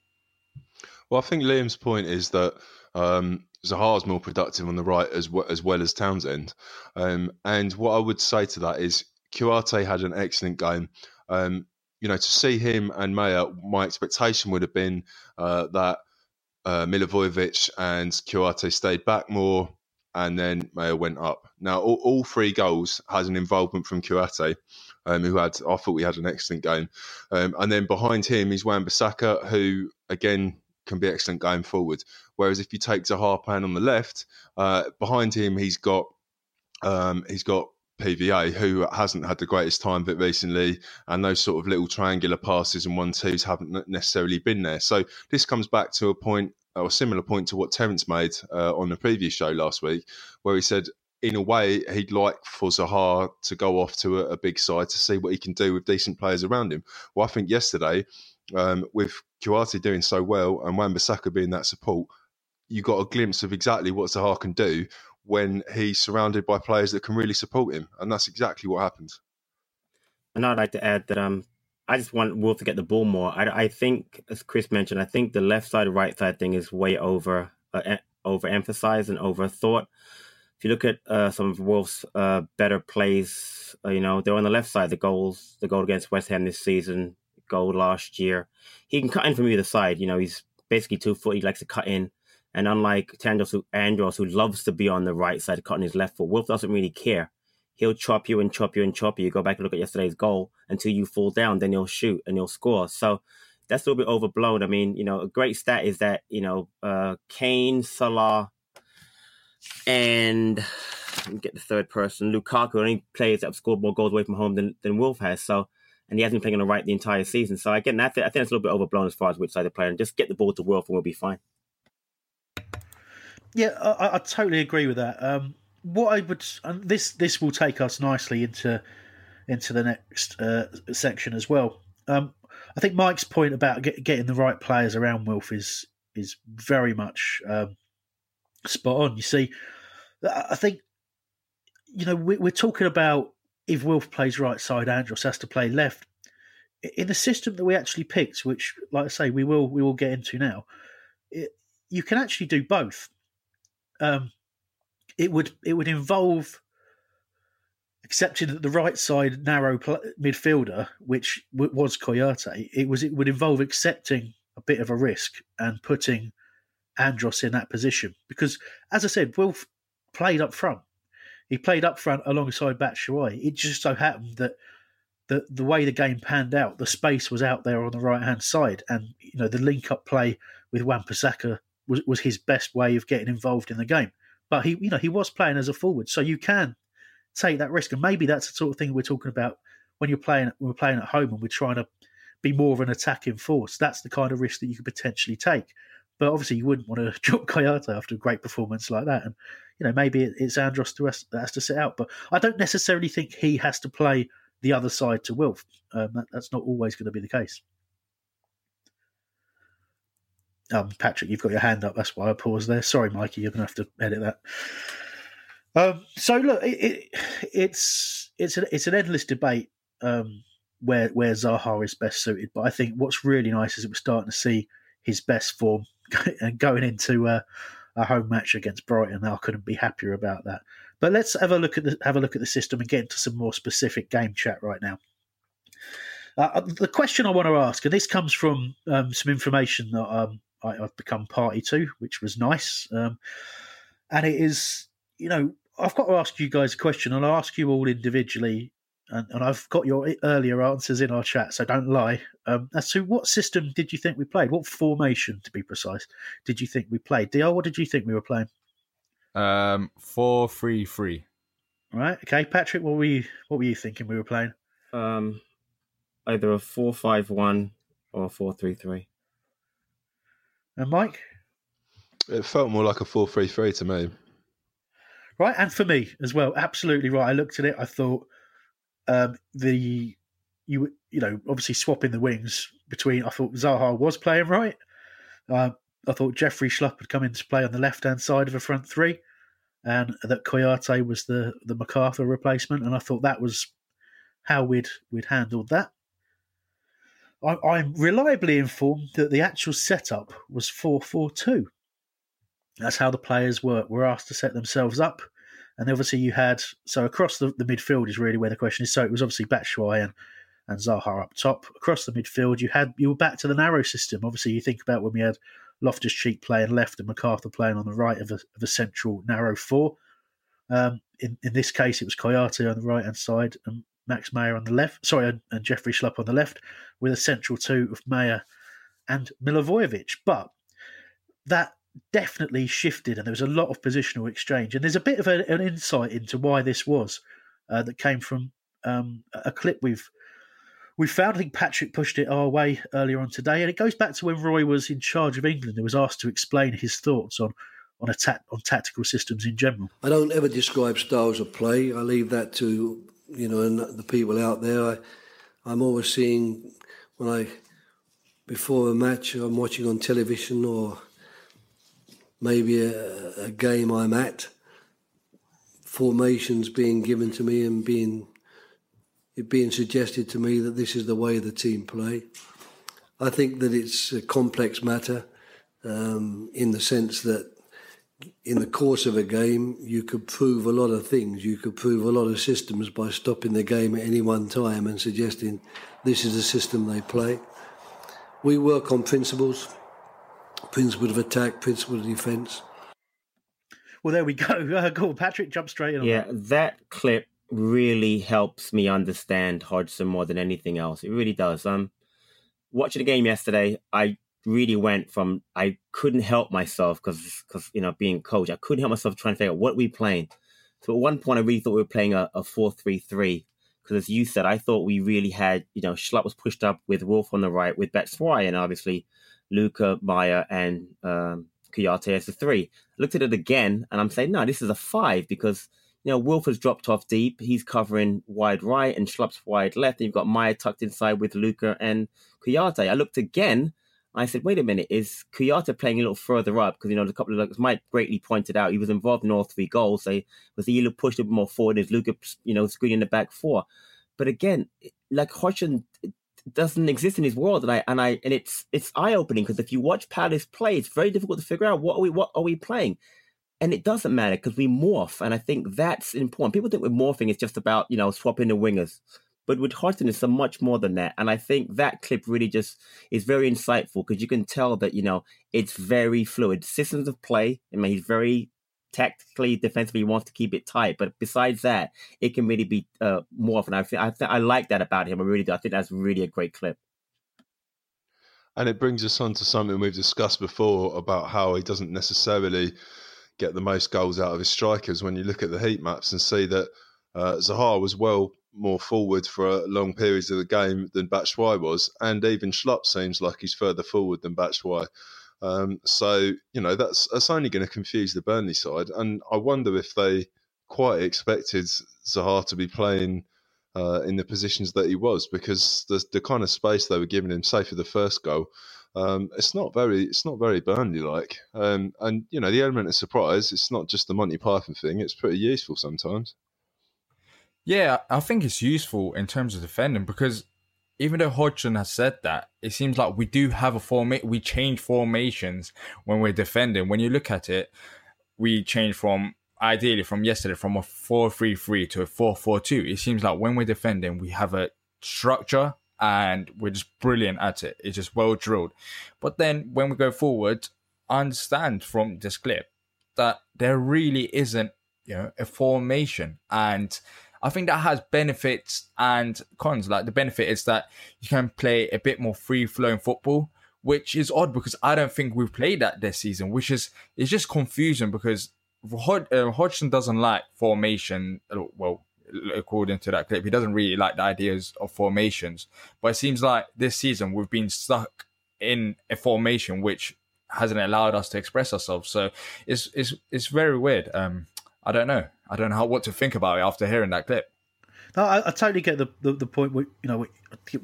Well, I think Liam's point is that um, Zaha's more productive on the right as well as, well as Townsend. Um, and what I would say to that is Kouyaté had an excellent game. Um, you know, to see him and Meyer, my expectation would have been uh, that uh, Milivojevic and Kouyaté stayed back more, and then Meyer went up. Now, all, all three goals had an involvement from Kouyaté, um, who had I thought we had an excellent game, um, and then behind him is Wan-Bissaka, who again can be excellent going forward. Whereas if you take Zaha Pan on the left, uh, behind him he's got um, he's got PVA, who hasn't had the greatest time of it recently, and those sort of little triangular passes and one twos haven't necessarily been there. So this comes back to a point or a similar point to what Terence made uh, on the previous show last week, where he said, in a way, he'd like for Zaha to go off to a, a big side to see what he can do with decent players around him. Well, I think yesterday, um, with Kouyaté doing so well and Wan-Bissaka being that support, you got a glimpse of exactly what Zaha can do when he's surrounded by players that can really support him, and that's exactly what happened. And I'd like to add that um, I just want Wolf to get the ball more. I, I think, as Chris mentioned, I think the left side, right side thing is way over uh, overemphasized and overthought. If you look at uh, some of Wolf's uh, better plays, uh, you know they're on the left side. The goals, the goal against West Ham this season, goal last year, he can cut in from either side. You know, he's basically two foot. He likes to cut in. And unlike Tandros, who, Andros, who loves to be on the right side, cutting his left foot, Wolf doesn't really care. He'll chop you and chop you and chop you. You go back and look at yesterday's goal until you fall down, then he'll shoot and he'll score. So that's a little bit overblown. I mean, you know, a great stat is that, you know, uh, Kane, Salah, and get the third person, Lukaku, only players that have scored more goals away from home than, than Wolf has. So, and he hasn't been playing on the right the entire season. So again, I think, I think it's a little bit overblown as far as which side to play, and just get the ball to Wolf and we'll be fine. Yeah, I, I totally agree with that. Um, what I would and this this will take us nicely into into the next uh, section as well. Um, I think Mike's point about get, getting the right players around Wilf is is very much um, spot on. You see, I think you know we, we're talking about if Wilf plays right side, Andros has to play left. In the system that we actually picked, which, like I say, we will we will get into now, it, you can actually do both um, it would it would involve accepting that the right side narrow pl- midfielder, which w- was Kouyaté, it was it would involve accepting a bit of a risk and putting Andros in that position because, as I said, Wilf played up front. He played up front alongside Batshuayi. It just so happened that the the way the game panned out, the space was out there on the right hand side, and you know the link up play with Wan-Bissaka was, was his best way of getting involved in the game. But he, you know, he was playing as a forward, so you can take that risk, and maybe that's the sort of thing we're talking about when you're playing when we're playing at home and we're trying to be more of an attacking force. That's the kind of risk that you could potentially take. But obviously, you wouldn't want to *laughs* drop Kouyaté after a great performance like that. And you know, maybe it's Andros that has to sit out. But I don't necessarily think he has to play the other side to Wilf. Um, that, that's not always going to be the case. Um, Patrick, you've got your hand up. That's why I paused there. Sorry, Mikey, you're going to have to edit that. Um, so look, it, it, it's it's an it's an endless debate um, where where Zaha is best suited. But I think what's really nice is that we're starting to see his best form *laughs* and going into a, a home match against Brighton. I couldn't be happier about that. But let's have a look at the have a look at the system and get into some more specific game chat right now. Uh, the question I want to ask, and this comes from um, some information that um, I, have become party to, which was nice. Um, and it is, you know, I've got to ask you guys a question, and I'll ask you all individually. And, and I've got your earlier answers in our chat, so don't lie. Um, as to what system did you think we played? What formation, to be precise, did you think we played? Dr, what did you think we were playing? Um, four three three. Right. Okay, Patrick, what were you what were you thinking we were playing? Um, either a four five one or a four three three. And Mike? It felt more like a 4 3 3 to me. Right, and for me as well, absolutely right. I looked at it, I thought um, the you you know obviously swapping the wings between. I thought Zaha was playing right. Uh, I thought Jeffrey Schlupp had come in to play on the left hand side of a front three, and that Kouyaté was the the McArthur replacement. And I thought that was how we'd we'd handled that. I, I'm reliably informed that the actual setup was four four two. That's how the players were were asked to set themselves up, and obviously you had so across the, the midfield is really where the question is. So it was obviously Batshuayi and and Zaha up top. Across the midfield, you had you were back to the narrow system. Obviously, you think about when we had Loftus Cheek playing left and McArthur playing on the right of a, of a central narrow four. Um, in, in this case, it was Kouyaté on the right hand side and Max Meyer on the left. Sorry, and, Jeffrey Schlupp on the left, with a central two of Meyer and Milivojevic. But that definitely shifted, and there was a lot of positional exchange. And there's a bit of a, an insight into why this was uh, that came from um, a clip we've we found. I think Patrick pushed it our way earlier on today, and it goes back to when Roy was in charge of England and was asked to explain his thoughts on on a ta- on tactical systems in general. I don't ever describe styles of play. I leave that to you know and the people out there. I, I'm always seeing when I before a match I'm watching on television or maybe a, a game I'm at, formations being given to me and being it being suggested to me that this is the way the team play. I think that it's a complex matter um, in the sense that in the course of a game you could prove a lot of things. You could prove a lot of systems by stopping the game at any one time and suggesting this is the system they play. We work on principles principle of attack, principle of defence. Well, there we go. *laughs* Uh, go on, Patrick, jump straight in. Yeah, that. that clip really helps me understand Hodgson more than anything else. It really does. Um, watching the game yesterday, I really went from I couldn't help myself because because you know being coach, I couldn't help myself trying to figure out what we playing. So at one point, I really thought we were playing a, a four three three because as you said, I thought we really had you know Schlupp was pushed up with Wolf on the right with Batshuayi and obviously Luka, Meyer, and um, Kouyaté as the three. I looked at it again, and I'm saying, no, this is a five because you know Wolf has dropped off deep. He's covering wide right and Schlupp's wide left. And you've got Meyer tucked inside with Luka and Kouyaté. I looked again. I said, wait a minute, is Kouyaté playing a little further up? Because, you know, a couple of, like Mike greatly pointed out, he was involved in all three goals. So was he pushed a bit more forward? Is Luka, you know, screening the back four? But again, like Hodgson doesn't exist in his world, and I and I and it's it's eye opening because if you watch Palace play, it's very difficult to figure out what are we what are we playing, and it doesn't matter because we morph, and I think that's important. People think we're morphing is just about you know swapping the wingers, but with Hodgson it's so much more than that, and I think that clip really just is very insightful because you can tell that you know it's very fluid systems of play. I mean, he's very tactically, defensively, he wants to keep it tight. But besides that, it can really be uh, more often. I think I, th- I like that about him. I really do. I think that's really a great clip. And it brings us on to something we've discussed before about how he doesn't necessarily get the most goals out of his strikers. When you look at the heat maps and see that uh, Zaha was well more forward for long periods of the game than Batshuayi was, and even Schlupp seems like he's further forward than Batshuayi. Um, so you know that's that's only going to confuse the Burnley side, and I wonder if they quite expected Zaha to be playing uh, in the positions that he was because the the kind of space they were giving him, say for the first goal, um, it's not very it's not very Burnley like, um, and you know the element of surprise. It's not just the Monty Python thing; it's pretty useful sometimes. Yeah, I think it's useful in terms of defending because even though Hodgson has said that, it seems like we do have a formation. We change formations when we're defending. When you look at it, we change from ideally from yesterday from a 4-3-3 to a 4-4-2. It seems like when we're defending, we have a structure and we're just brilliant at it. It's just well drilled. But then when we go forward, I understand from this clip that there really isn't, you know, a formation and I think that has benefits and cons. Like the benefit is that you can play a bit more free flowing football, which is odd because I don't think we've played that this season, which is it's just confusing because Hod- uh, Hodgson doesn't like formation. Well, according to that clip, he doesn't really like the ideas of formations. But it seems like this season we've been stuck in a formation which hasn't allowed us to express ourselves. So it's it's it's very weird. Um, I don't know. I don't know how, what to think about it after hearing that clip. No, I, I totally get the, the, the point. you know,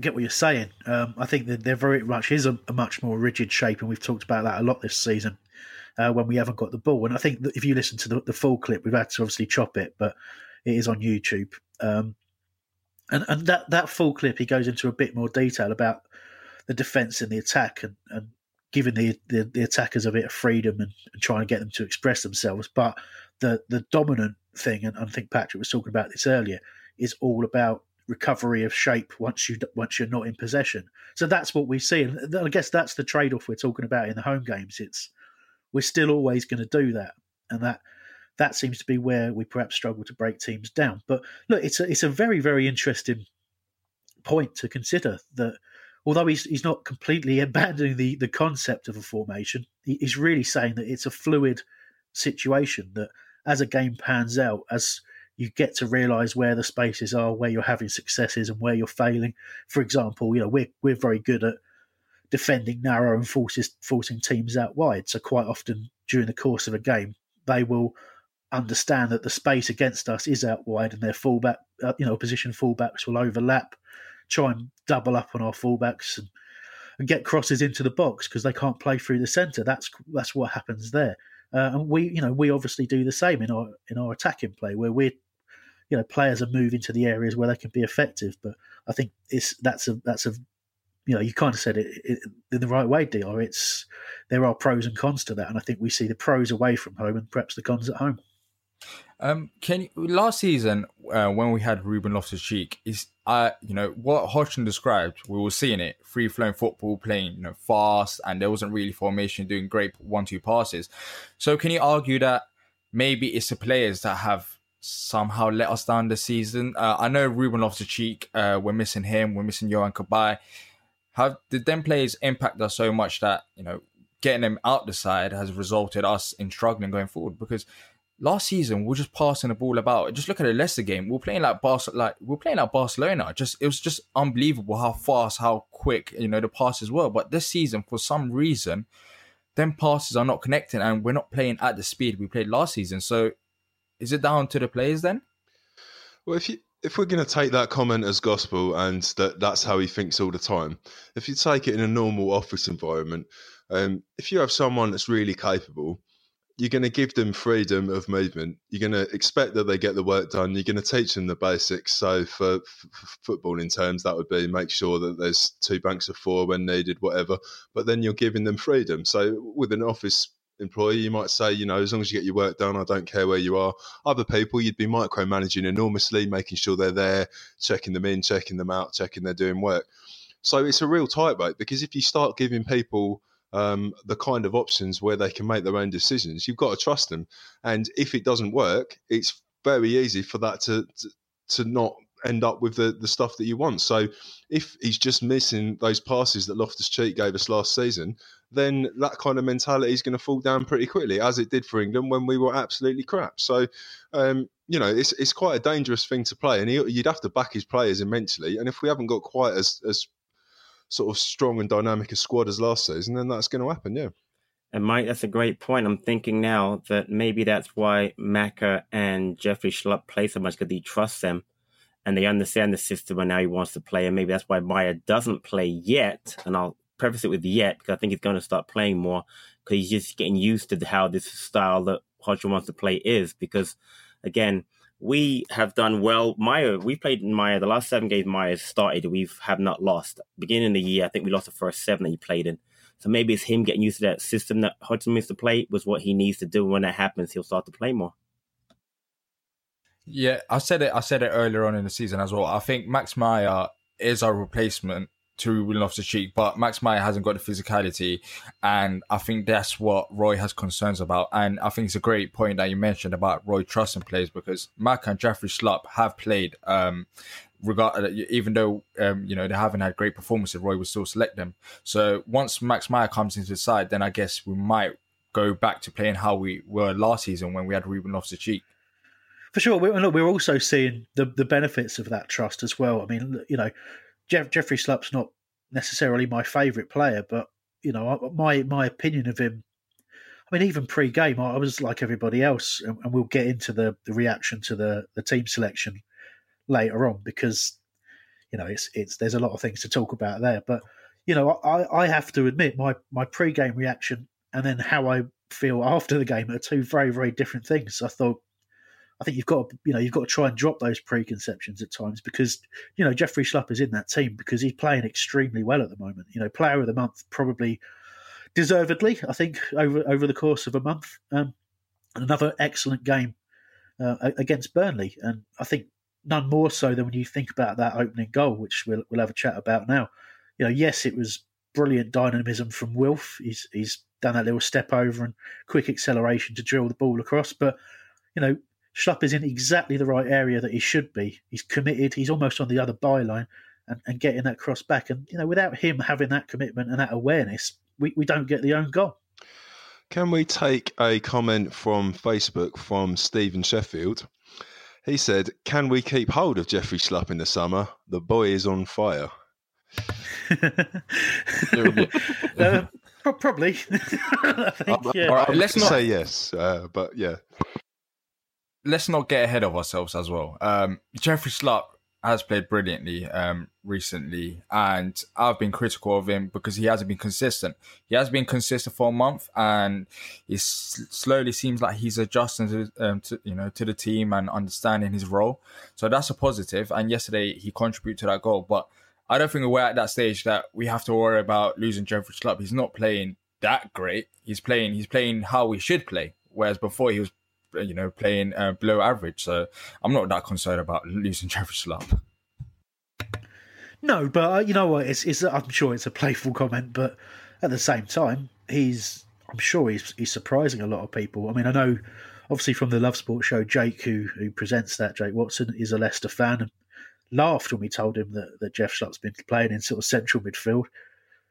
get what you're saying. Um, I think that there very much is a, a, much more rigid shape, and we've talked about that a lot this season uh, when we haven't got the ball. And I think that if you listen to the, the, full clip, we've had to obviously chop it, but it is on YouTube. Um, and and that that full clip he goes into a bit more detail about the defense and the attack and, and giving the, the, the attackers a bit of freedom and, and, trying to get them to express themselves. But the the dominant thing, and I think Patrick was talking about this earlier, is all about recovery of shape once you once you're not in possession. So that's what we see, and I guess that's the trade off we're talking about in the home games. It's we're still always going to do that, and that that seems to be where we perhaps struggle to break teams down. But look, it's a it's a very very interesting point to consider that although he's he's not completely abandoning the the concept of a formation, he's really saying that it's a fluid situation that as a game pans out, as you get to realize where the spaces are, where you're having successes and where you're failing. For example, you know, we're we're very good at defending narrow and forces, forcing teams out wide. So quite often during the course of a game, they will understand that the space against us is out wide, and their fullback, uh, you know, position fullbacks will overlap, try and double up on our fullbacks and, and get crosses into the box because they can't play through the centre. That's that's what happens there. Uh, and we, you know, we obviously do the same in our in our attacking play, where we're, you know, players are moving to the areas where they can be effective. But I think it's that's a that's a, you know, you kind of said it, it in the right way, Dr. It's there are pros and cons to that, and I think we see the pros away from home and perhaps the cons at home. Um, can last season uh, when we had Ruben Loftus Cheek is uh you know what Hodgson described we were seeing it free flowing football playing you know fast and there wasn't really formation doing great one two passes. So can you argue that maybe it's the players that have somehow let us down this season? Uh, I know Ruben Loftus Cheek uh, we're missing him we're missing Yohan Cabaye. have did them players impact us so much that you know getting them out the side has resulted us in struggling going forward because last season we are just passing the ball about. Just look at the Leicester game. We are playing like Bar- like we are playing like Barcelona. Just it was just unbelievable how fast, how quick you know the passes were. But this season, for some reason, them passes are not connecting, and we're not playing at the speed we played last season. So, is it down to the players then? Well, if you if we're going to take that comment as gospel and that that's how he thinks all the time, if you take it in a normal office environment, um, if you have someone that's really capable you're going to give them freedom of movement. You're going to expect that they get the work done. You're going to teach them the basics. So, for, football in terms, that would be make sure that there's two banks of four when needed, whatever. But then you're giving them freedom. So, with an office employee, you might say, you know, as long as you get your work done, I don't care where you are. Other people, you'd be micromanaging enormously, making sure they're there, checking them in, checking them out, checking they're doing work. So, it's a real tightrope because if you start giving people um, the kind of options where they can make their own decisions. You've got to trust them, and if it doesn't work, it's very easy for that to to, to not end up with the, the stuff that you want. So if he's just missing those passes that Loftus Cheek gave us last season, then that kind of mentality is going to fall down pretty quickly, as it did for England when we were absolutely crap. So, um, you know, it's it's quite a dangerous thing to play, and he, you'd have to back his players immensely. And if we haven't got quite as as sort of strong and dynamic a squad as last season, then that's going to happen. Yeah. And Mike, that's a great point. I'm thinking now that maybe that's why Maka and Jeffrey Schlupp play so much because he trusts them and they understand the system and now he wants to play. And maybe that's why Meyer doesn't play yet. And I'll preface it with yet because I think he's going to start playing more because he's just getting used to how this style that Hodgson wants to play is. Because again, we have done well. Meyer, we played Meyer. The last seven games Meyer started, we have not lost. Beginning of the year, I think we lost the first seven that he played in. So maybe it's him getting used to that system that Hodgson needs to play was what he needs to do. When that happens, he'll start to play more. Yeah, I said it. I said it earlier on in the season as well. I think Max Meyer is our replacement to Ruben Loftus Cheek, but Max Meyer hasn't got the physicality, and I think that's what Roy has concerns about. And I think it's a great point that you mentioned about Roy trusting players because Mac and Jeffrey Schlupp have played. Um, regard even though um, you know they haven't had great performances, Roy will still select them. So once Max Meyer comes into the side, then I guess we might go back to playing how we were last season when we had Ruben Loftus Cheek. For sure, we're, look, we're also seeing the the benefits of that trust as well. I mean, you know, Jeff, Jeffrey Schlupp's not necessarily my favourite player, but you know, my my opinion of him. I mean, even pre-game, I was like everybody else, and, we'll get into the, the reaction to the, the team selection later on because you know it's it's there's a lot of things to talk about there. But you know, I, I have to admit my my pre-game reaction and then how I feel after the game are two very very different things. I thought I think you've got to, you know you've got to try and drop those preconceptions at times because you know Jeffrey Schlupp is in that team because he's playing extremely well at the moment. You know, Player of the Month probably deservedly, I think, over over the course of a month. Um, another excellent game uh, against Burnley, and I think none more so than when you think about that opening goal, which we'll we'll have a chat about now. You know, yes, it was brilliant dynamism from Wilf. He's he's done that little step over and quick acceleration to drill the ball across, but you know. Schlupp is in exactly the right area that he should be. He's committed. He's almost on the other byline and, and getting that cross back. And, you know, without him having that commitment and that awareness, we, we don't get the own goal. Can we take a comment from Facebook from Stephen Sheffield? He said, Can we keep hold of Jeffrey Schlupp in the summer? The boy is on fire. *laughs* uh, probably. *laughs* think, yeah. All right, let's not say yes, uh, but yeah. Let's not get ahead of ourselves as well. Um, Jeffrey Schlupp has played brilliantly um, recently, and I've been critical of him because he hasn't been consistent. He has been consistent for a month, and it slowly seems like he's adjusting to, um, to, you know to the team and understanding his role. So that's a positive. And yesterday he contributed to that goal, but I don't think we're at that stage that we have to worry about losing Jeffrey Schlupp. He's not playing that great. He's playing. He's playing how we should play. Whereas before he was you know, playing uh, below average. So I'm not that concerned about losing *laughs* Jeffrey Schlupp. No, but uh, you know what? It's, it's I'm sure it's a playful comment, but at the same time, he's I'm sure he's he's surprising a lot of people. I mean, I know obviously from the Love Sport show, Jake, who who presents that, Jake Watson, is a Leicester fan and laughed when we told him that, that Jeff Schlupp's been playing in sort of central midfield.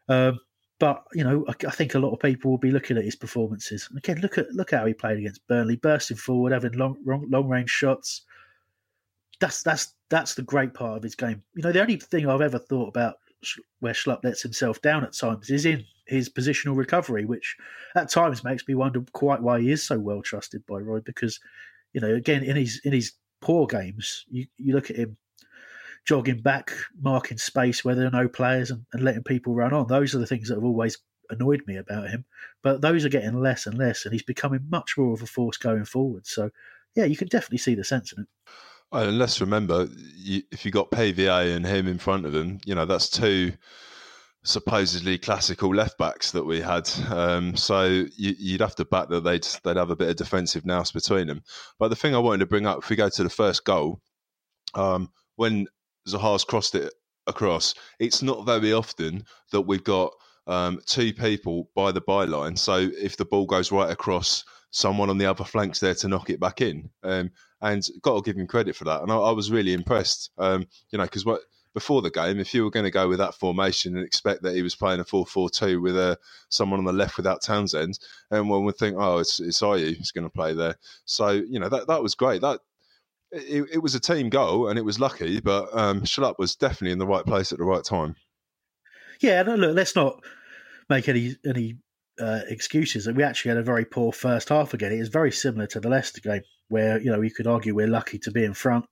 Um, but you know, I, I, think a lot of people will be looking at his performances. Again, look at look how he played against Burnley, bursting forward, having long long, long range shots. That's that's that's the great part of his game. You know, the only thing I've ever thought about where Schlupp lets himself down at times is in his positional recovery, which at times makes me wonder quite why he is so well trusted by Roy. Because you know, again, in his in his poor games, you you look at him jogging back, marking space where there are no players, and, and letting people run on. Those are the things that have always annoyed me about him. But those are getting less and less, and he's becoming much more of a force going forward. So, yeah, you can definitely see the sense in it. And let's remember, you, if you got PVA and him in front of him, you know that's two supposedly classical left backs that we had. Um, so you, would have to bet that they'd they'd have a bit of defensive nous between them. But the thing I wanted to bring up, if we go to the first goal, um, when Zaha's crossed it across. It's not very often that we've got um, two people by the byline. So if the ball goes right across, someone on the other flank's there to knock it back in. Um, and got to give him credit for that. And I, I was really impressed. Um, you know, because what before the game, if you were going to go with that formation and expect that he was playing a 4-4-2 with uh, someone on the left without Townsend, and one would think, oh, it's it's Ayew who's going to play there. So you know that that was great. That it, it, was a team goal and it was lucky, but um, was definitely in the right place at the right time. Yeah, no, look, let's not make any any uh, excuses. That we actually had a very poor first half again. It was very similar to the Leicester game, where you know you could argue we're lucky to be in front,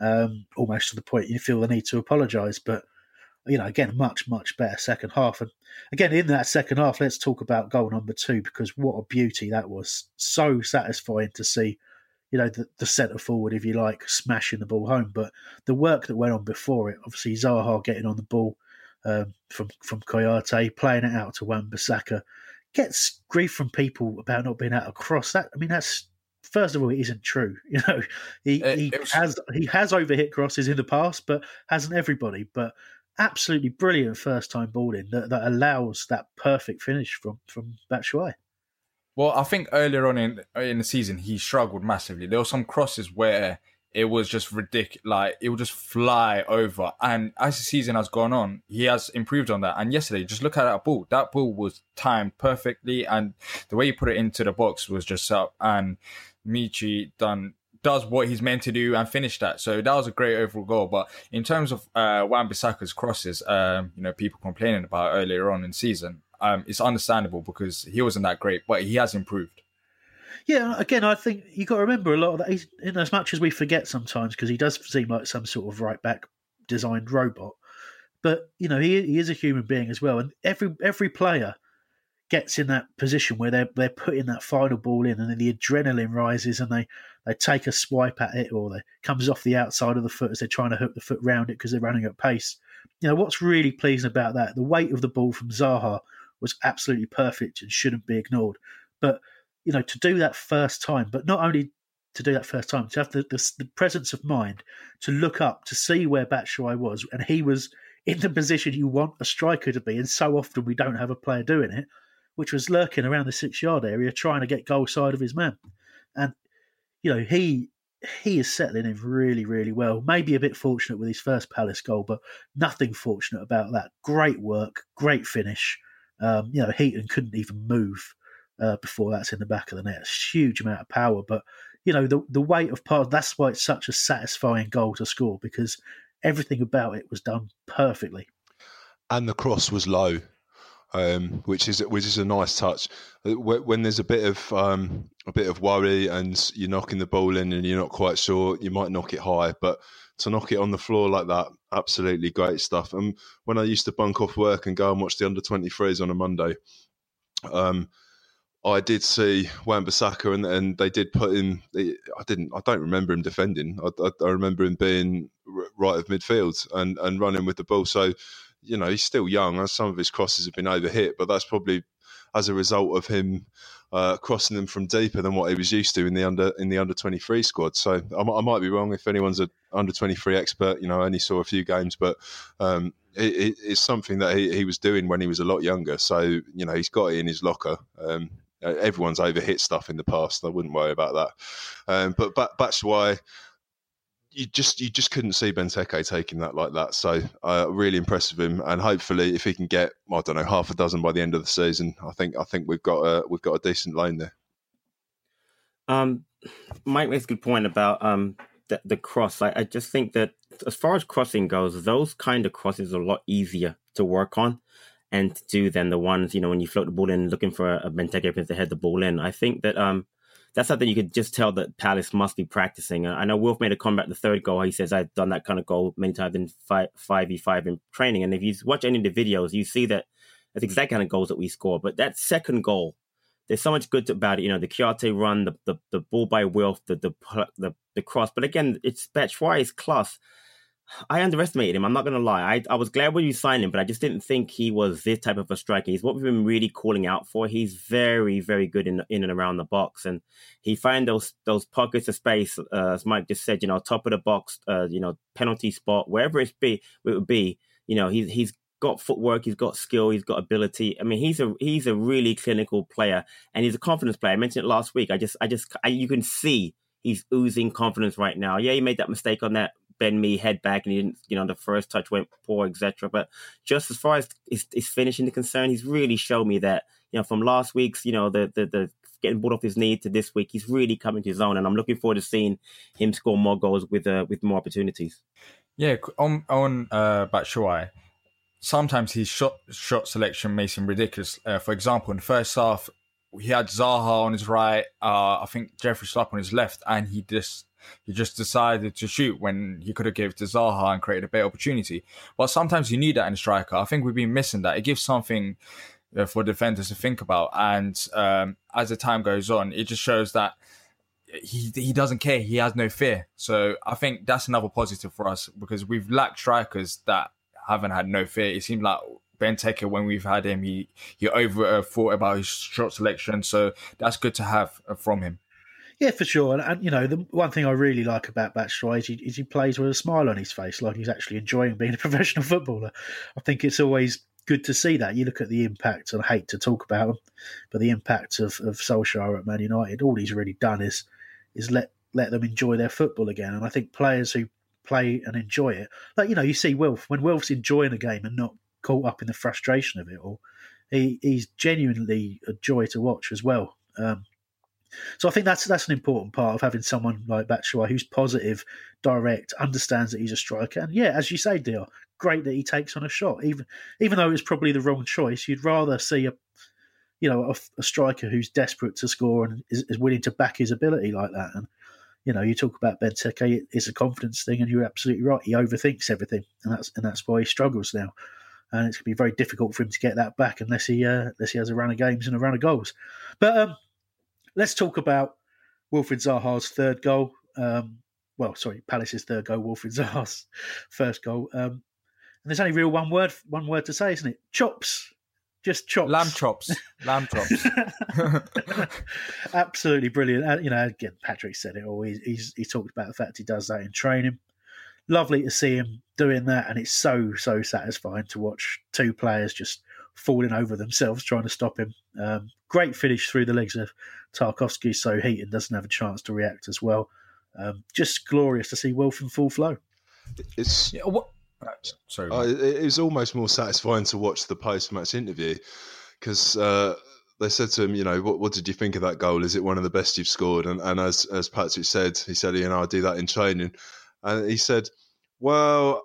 um, almost to the point you feel the need to apologise. But you know, again, much much better second half. And again, in that second half, let's talk about goal number two because what a beauty that was! So satisfying to see you know, the, the centre forward, if you like, smashing the ball home. But the work that went on before it, obviously Zaha getting on the ball um, from from Kouyaté, playing it out to Wan-Bissaka, gets grief from people about not being able to cross. That I mean, that's first of all, it isn't true. *laughs* You know, he, it, he it was... has he has overhit crosses in the past, but hasn't everybody. But absolutely brilliant first time balling that, that allows that perfect finish from from Batshuayi. Well, I think earlier on in in the season he struggled massively. There were some crosses where it was just ridiculous. Like it would just fly over. And as the season has gone on, he has improved on that. And yesterday, just look at that ball. That ball was timed perfectly, and the way he put it into the box was just up. And Michy done does what he's meant to do and finish that. So that was a great overall goal. But in terms of uh, Wan-Bissaka's crosses, um, you know, people complaining about earlier on in season, um, it's understandable because he wasn't that great, but he has improved. Yeah, again, I think you got to remember a lot of that. He's, in as much as we forget sometimes, because he does seem like some sort of right back designed robot. But you know, he he is a human being as well, and every every player gets in that position where they're they're putting that final ball in, and then the adrenaline rises, and they they take a swipe at it, or they comes off the outside of the foot as they're trying to hook the foot round it because they're running at pace. You know what's really pleasing about that? The weight of the ball from Zaha was absolutely perfect and shouldn't be ignored. But you know to do that first time, but not only to do that first time, to have the, the, the presence of mind to look up to see where Batshuayi was, and he was in the position you want a striker to be, and so often we don't have a player doing it, which was lurking around the six yard area trying to get goal side of his man. And, you know, he he is settling in really, really well. Maybe a bit fortunate with his first Palace goal, but nothing fortunate about that. Great work, great finish. Um, you know, Heaton couldn't even move uh, before that's in the back of the net. Huge amount of power, but you know the the weight of part. That's why it's such a satisfying goal to score because everything about it was done perfectly. And the cross was low um, which is which is a nice touch. Uh, when there's a bit of um, a bit of worry and you're knocking the ball in and you're not quite sure, you might knock it high, but to knock it on the floor like that, absolutely great stuff. And when I used to bunk off work and go and watch the under 23s on a Monday, um, I did see Wan-Bissaka and, and they did put him. I didn't. I don't remember him defending. I, I, I remember him being right of midfield and, and running with the ball. So you know, he's still young. Some of his crosses have been overhit, but that's probably as a result of him uh, crossing them from deeper than what he was used to in the under in the under twenty three squad. So I, I, might be wrong if anyone's an under twenty three expert. You know, I only saw a few games, but um, it, it's something that he, he, was doing when he was a lot younger. So you know, he's got it in his locker. Um, everyone's overhit stuff in the past. I wouldn't worry about that. Um, but that's why you just you just couldn't see Benteke taking that like that. So uh, really impressed with him, and hopefully, if he can get I don't know half a dozen by the end of the season, I think I think we've got a we've got a decent line there. Um, Mike makes a good point about um the, the cross. I, just think that as far as crossing goes, those kind of crosses are a lot easier to work on and to do than the ones you know when you float the ball in looking for a, a Benteke to head the ball in. I think that um that's something you could just tell that Palace must be practicing. I know Wolf made a comment the third goal. He says I've done that kind of goal many times in five v five in training. And if you watch any of the videos, you see that that's exact kind of goals that we score. But that second goal, there's so much good about it. You know, the Kouyaté run, the the, the ball by Wilf, the, the the the cross. But again, it's Batshuayi's class. I underestimated him. I'm not going to lie. I, I was glad when you signed him, but I just didn't think he was this type of a striker. He's what we've been really calling out for. He's very, very good in in and around the box, and he find those those pockets of space, uh, as Mike just said. You know, top of the box, uh, you know, penalty spot, wherever it be, it would be. You know, he's he's got footwork, he's got skill, he's got ability. I mean, he's a he's a really clinical player, and he's a confidence player. I mentioned it last week. I just I just I, you can see he's oozing confidence right now. Yeah, he made that mistake on that Ben me head back and he didn't, you know, the first touch went poor, etc. But just as far as his, his finishing the concern, he's really showed me that, you know, from last week's, you know, the the, the getting ball off his knee to this week, he's really coming to his own, and I'm looking forward to seeing him score more goals with uh, with more opportunities. Yeah, on on uh, Batshuayi, sometimes his shot shot selection may seem ridiculous. Uh, for example, in the first half, he had Zaha on his right, uh, I think Jeffrey Schlupp on his left, and he just he just decided to shoot when he could have gave to Zaha and created a better opportunity. But sometimes you need that in a striker. I think we've been missing that. It gives something for defenders to think about. And um, as the time goes on, it just shows that he he doesn't care. He has no fear. So I think that's another positive for us because we've lacked strikers that haven't had no fear. It seems like Benteke when we've had him, he he over uh, thought about his shot selection. So that's good to have uh, from him. Yeah, for sure. And, and, you know, the one thing I really like about Batshuayi is he, is he plays with a smile on his face, like he's actually enjoying being a *laughs* professional footballer. I think it's always good to see that. You look at the impact, and I hate to talk about him, but the impact of, of Solskjaer at Man United, all he's really done is is let let them enjoy their football again. And I think players who play and enjoy it, like you know, you see Wilf when Wilf's enjoying a game and not caught up in the frustration of it all. He, he's genuinely a joy to watch as well. Um, so I think that's that's an important part of having someone like Batshuayi who's positive, direct, understands that he's a striker, and yeah, as you say, dear, great that he takes on a shot, even even though it's probably the wrong choice. You'd rather see a you know a, a striker who's desperate to score and is, is, willing to back his ability like that. And you know, you talk about Benteke, it's a confidence thing, and you're absolutely right. He overthinks everything, and that's and that's why he struggles now. and it's going to be very difficult for him to get that back unless he uh, unless he has a run of games and a run of goals. But um, let's talk about Wilfried Zaha's third goal. Um, well, sorry, Palace's third goal, Wilfried *laughs* Zaha's first goal. Um, and there's only real one word one word to say, isn't it? Chops. Just chops. Lamb chops. Lamb chops. *laughs* Absolutely brilliant. Uh, you know, again, Patrick said it all. He's, he's he talked about the fact he does that in training. Lovely to see him doing that, and it's so so satisfying to watch two players just falling over themselves trying to stop him. Um, great finish through the legs of Tarkowski, so Heaton doesn't have a chance to react as well. Um, just glorious to see Wilf in full flow. It's yeah, what? Sorry, uh, it, it was almost more satisfying to watch the post-match interview because uh, they said to him, you know, what, what did you think of that goal? Is it one of the best you've scored? And, and as as Patrick said, he said, you know, I do that in training, and he said, well,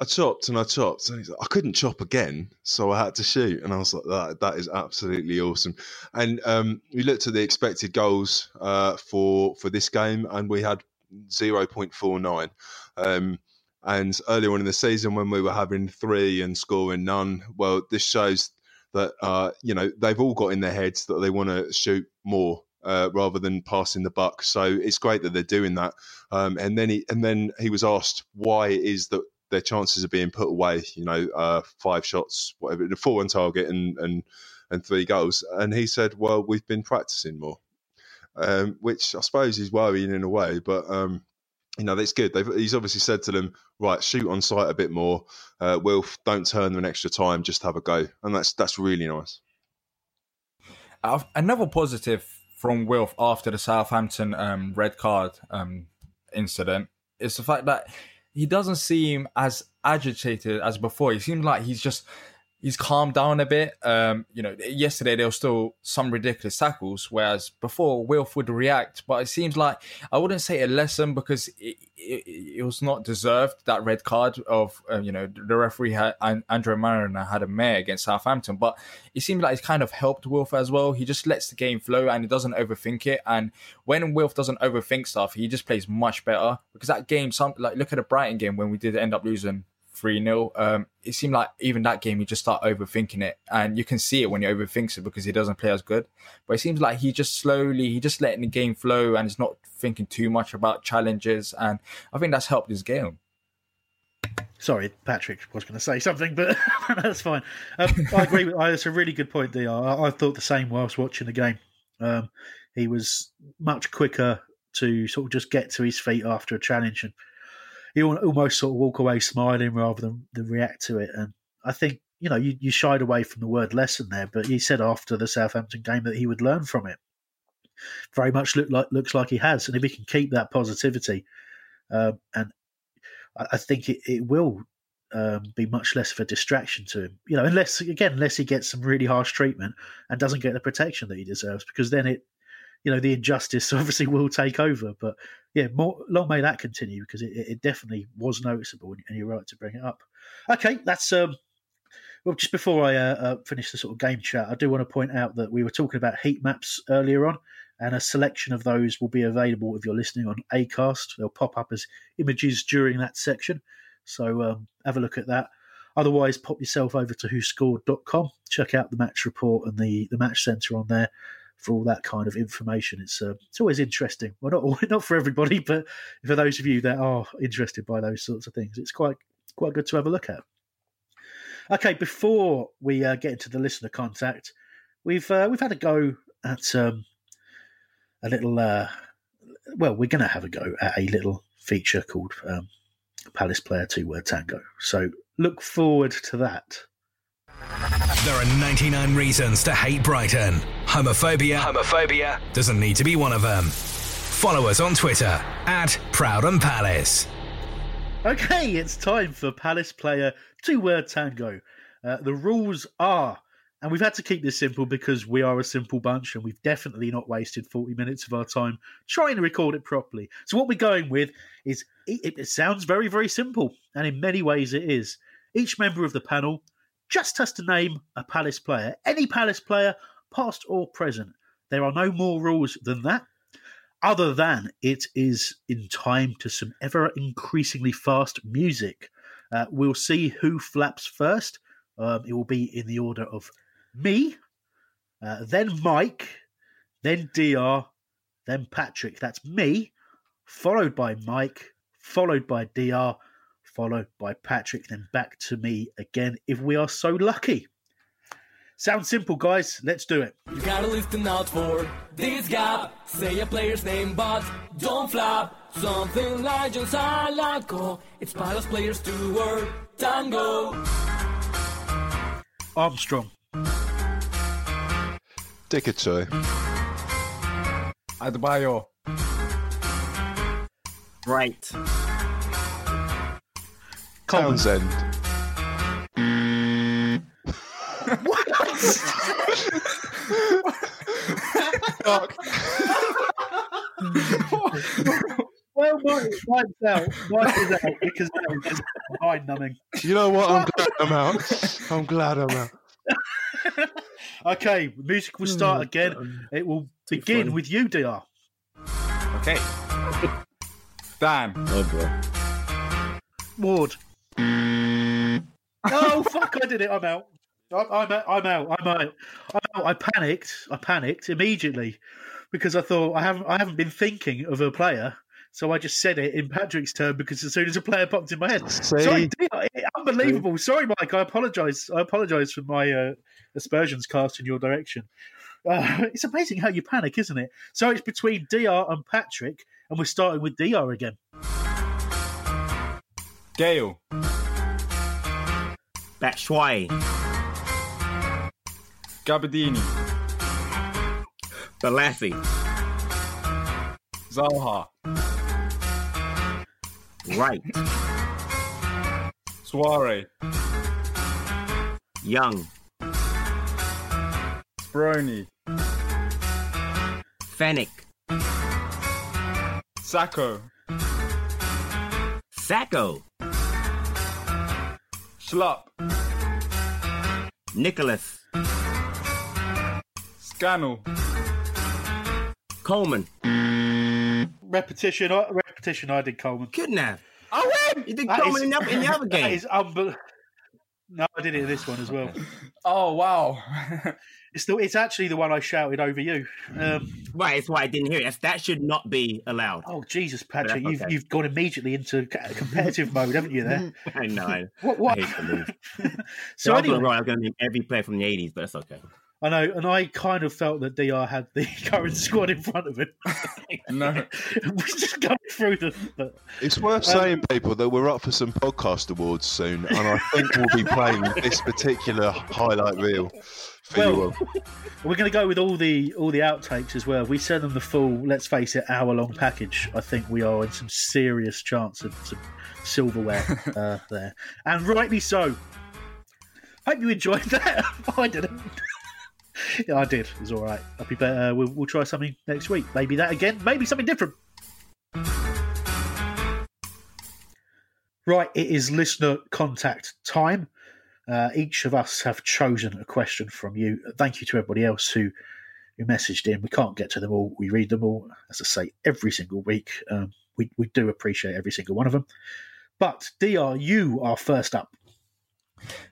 I chopped and I chopped, and he's like, I couldn't chop again, so I had to shoot, and I was like, that that is absolutely awesome. And um, we looked at the expected goals uh, for for this game, and we had zero point four nine. Um, and earlier on in the season, when we were having three and scoring none, well, this shows that uh, you know they've all got in their heads that they want to shoot more uh, rather than passing the buck. So it's great that they're doing that. Um, and then he and then he was asked why it is that their chances are being put away. You know, uh, five shots, whatever, the four on target and and and three goals. And he said, "Well, we've been practicing more," um, which I suppose is worrying in a way, but. Um, you know, that's good. They've, he's obviously said to them, right, shoot on sight a bit more. Uh, Wilf, don't turn them an extra time, just have a go. And that's that's really nice. Uh, another positive from Wilf after the Southampton um, red card um, incident is the fact that he doesn't seem as agitated as before. He seems like he's just he's calmed down a bit. Um, you know, yesterday there were still some ridiculous tackles, whereas before Wilf would react. But it seems like I wouldn't say a lesson because it, it, it was not deserved that red card of uh, you know the referee had Andre Marriner had a mare against Southampton, but it seems like it's kind of helped Wilf as well. He just lets the game flow and he doesn't overthink it. And when Wilf doesn't overthink stuff, he just plays much better because that game, some like look at the Brighton game when we did end up losing 3 0. Um, it seemed like even that game, you just start overthinking it. And you can see it when he overthinks it because he doesn't play as good. But it seems like he just slowly, he just letting the game flow and is not thinking too much about challenges. And I think that's helped his game. Sorry, Patrick was going to say something, but *laughs* that's fine. Um, I agree with. That's a really good point, Dr. I, I thought the same whilst watching the game. Um, he was much quicker to sort of just get to his feet after a challenge, and he almost sort of walk away smiling rather than, than react to it. And I think you know you, you shied away from the word lesson there, but he said after the Southampton game that he would learn from it. Very much look like looks like he has, and if he can keep that positivity, um, and I, I think it, it will um, be much less of a distraction to him. You know, unless again, unless he gets some really harsh treatment and doesn't get the protection that he deserves, because then it, you know, the injustice *laughs* obviously will take over. But yeah, more, long may that continue because it, it definitely was noticeable, and you're right to bring it up. Okay, that's um. Well, just before I uh, uh, finish the sort of game chat, I do want to point out that we were talking about heat maps earlier on, and a selection of those will be available if you're listening on Acast. They'll pop up as images during that section, so um, have a look at that. Otherwise, pop yourself over to whoscored.com, check out the match report and the, the match centre on there, for all that kind of information. It's uh, it's always interesting. Well, not *laughs* not for everybody, but for those of you that are interested by those sorts of things, it's quite quite good to have a look at. Okay, before we uh, get into the listener contact, we've uh, we've had a go at um, a little. Uh, well, we're going to have a go at a little feature called um, Palace Player Two Word Tango. So look forward to that. There are 99 reasons to hate Brighton. Homophobia, homophobia doesn't need to be one of them. Follow us on Twitter at Proud and Palace. Okay, it's time for Palace Player Two Word Tango. Uh, the rules are, and we've had to keep this simple because we are a simple bunch and we've definitely not wasted 40 minutes of our time trying to record it properly. So, what we're going with is it, it sounds very, very simple, and in many ways it is. Each member of the panel just has to name a Palace player, any Palace player, past or present. There are no more rules than that, other than it is in time to some ever increasingly fast music. Uh, we'll see who flaps first. Um, it will be in the order of me, uh, then Mike, then DR, then Patrick. That's me, followed by Mike, followed by DR, followed by Patrick, then back two me again if we are so lucky. Sounds simple, guys. Let's do it. You gotta listen out for this gap. Say a player's name, but don't flap. Something like John Salako. It's Palace players to word tango. Armstrong. Dikgacoi. Adebayor. Right. Townsend. What? Well, Mike, Mike's out. Mike is out because that was just mind numbing. You know what? I'm glad I'm out. I'm glad I'm out. *laughs* Okay, music will start hmm. again. It will begin funny. with you, DR. Okay. Dan. Oh boy. Ward. Oh fuck! I did it. I'm out. I'm, I'm out. I'm out. I'm out. I'm out. I panicked. I panicked immediately because I thought I haven't. I haven't been thinking of a player, so I just said it in Patrick's turn because as soon as a player popped in my head, sorry, dear, unbelievable. Sorry, Mike. I apologise. I apologise for my uh, aspersions cast in your direction. Uh, it's amazing how you panic, isn't it? So it's between DR and Patrick, and we're starting with DR again. Gayle. Batshuayi. Gabardini. Balassi. Zaha. Right. Souaré. Young. Sproni. Fennec. Sakho. Sakho. Schlupp. Nicholas. Scannell. Coleman. Repetition. I- Repetition. I did Coleman. Couldn't have. Oh, You did That Coleman is- in the, in the other *laughs* game. is unbelievable. No, I did it this one as well. Oh wow. *laughs* It's the, it's actually the one I shouted over you. Um, Right, that's why I didn't hear it. That's, that should not be allowed. oh Jesus, Patrick, that's you've you've gone immediately into competitive *laughs* mode, haven't you? There. *laughs* I know. I, What? what? I hate to lose. so So anyway, right. I'm going to name every player from the 80s, but that's okay. I know, and I kind of felt that Dr had the *laughs* current squad in front of him. *laughs* no. *laughs* We're just going through the. the It's worth Um, saying, people, that we're up for some podcast awards soon, and I think we'll be playing this particular highlight reel for you Well, all. We're going to go with all the all the outtakes as well. If we send them the full, let's face it, hour long package. I think we are in some serious chance of some silverware uh, there, and rightly so. Hope you enjoyed that. I didn't. Yeah, I did. It was all right. I'll be better. We'll, we'll try something next week. Maybe that again. Maybe something different. Right, it is listener contact time. Uh, each of us have chosen a question from you. Thank you to everybody else who who messaged in. We can't get to them all. We read them all, as I say, every single week. Um, we we do appreciate every single one of them. But Dr, you are first up.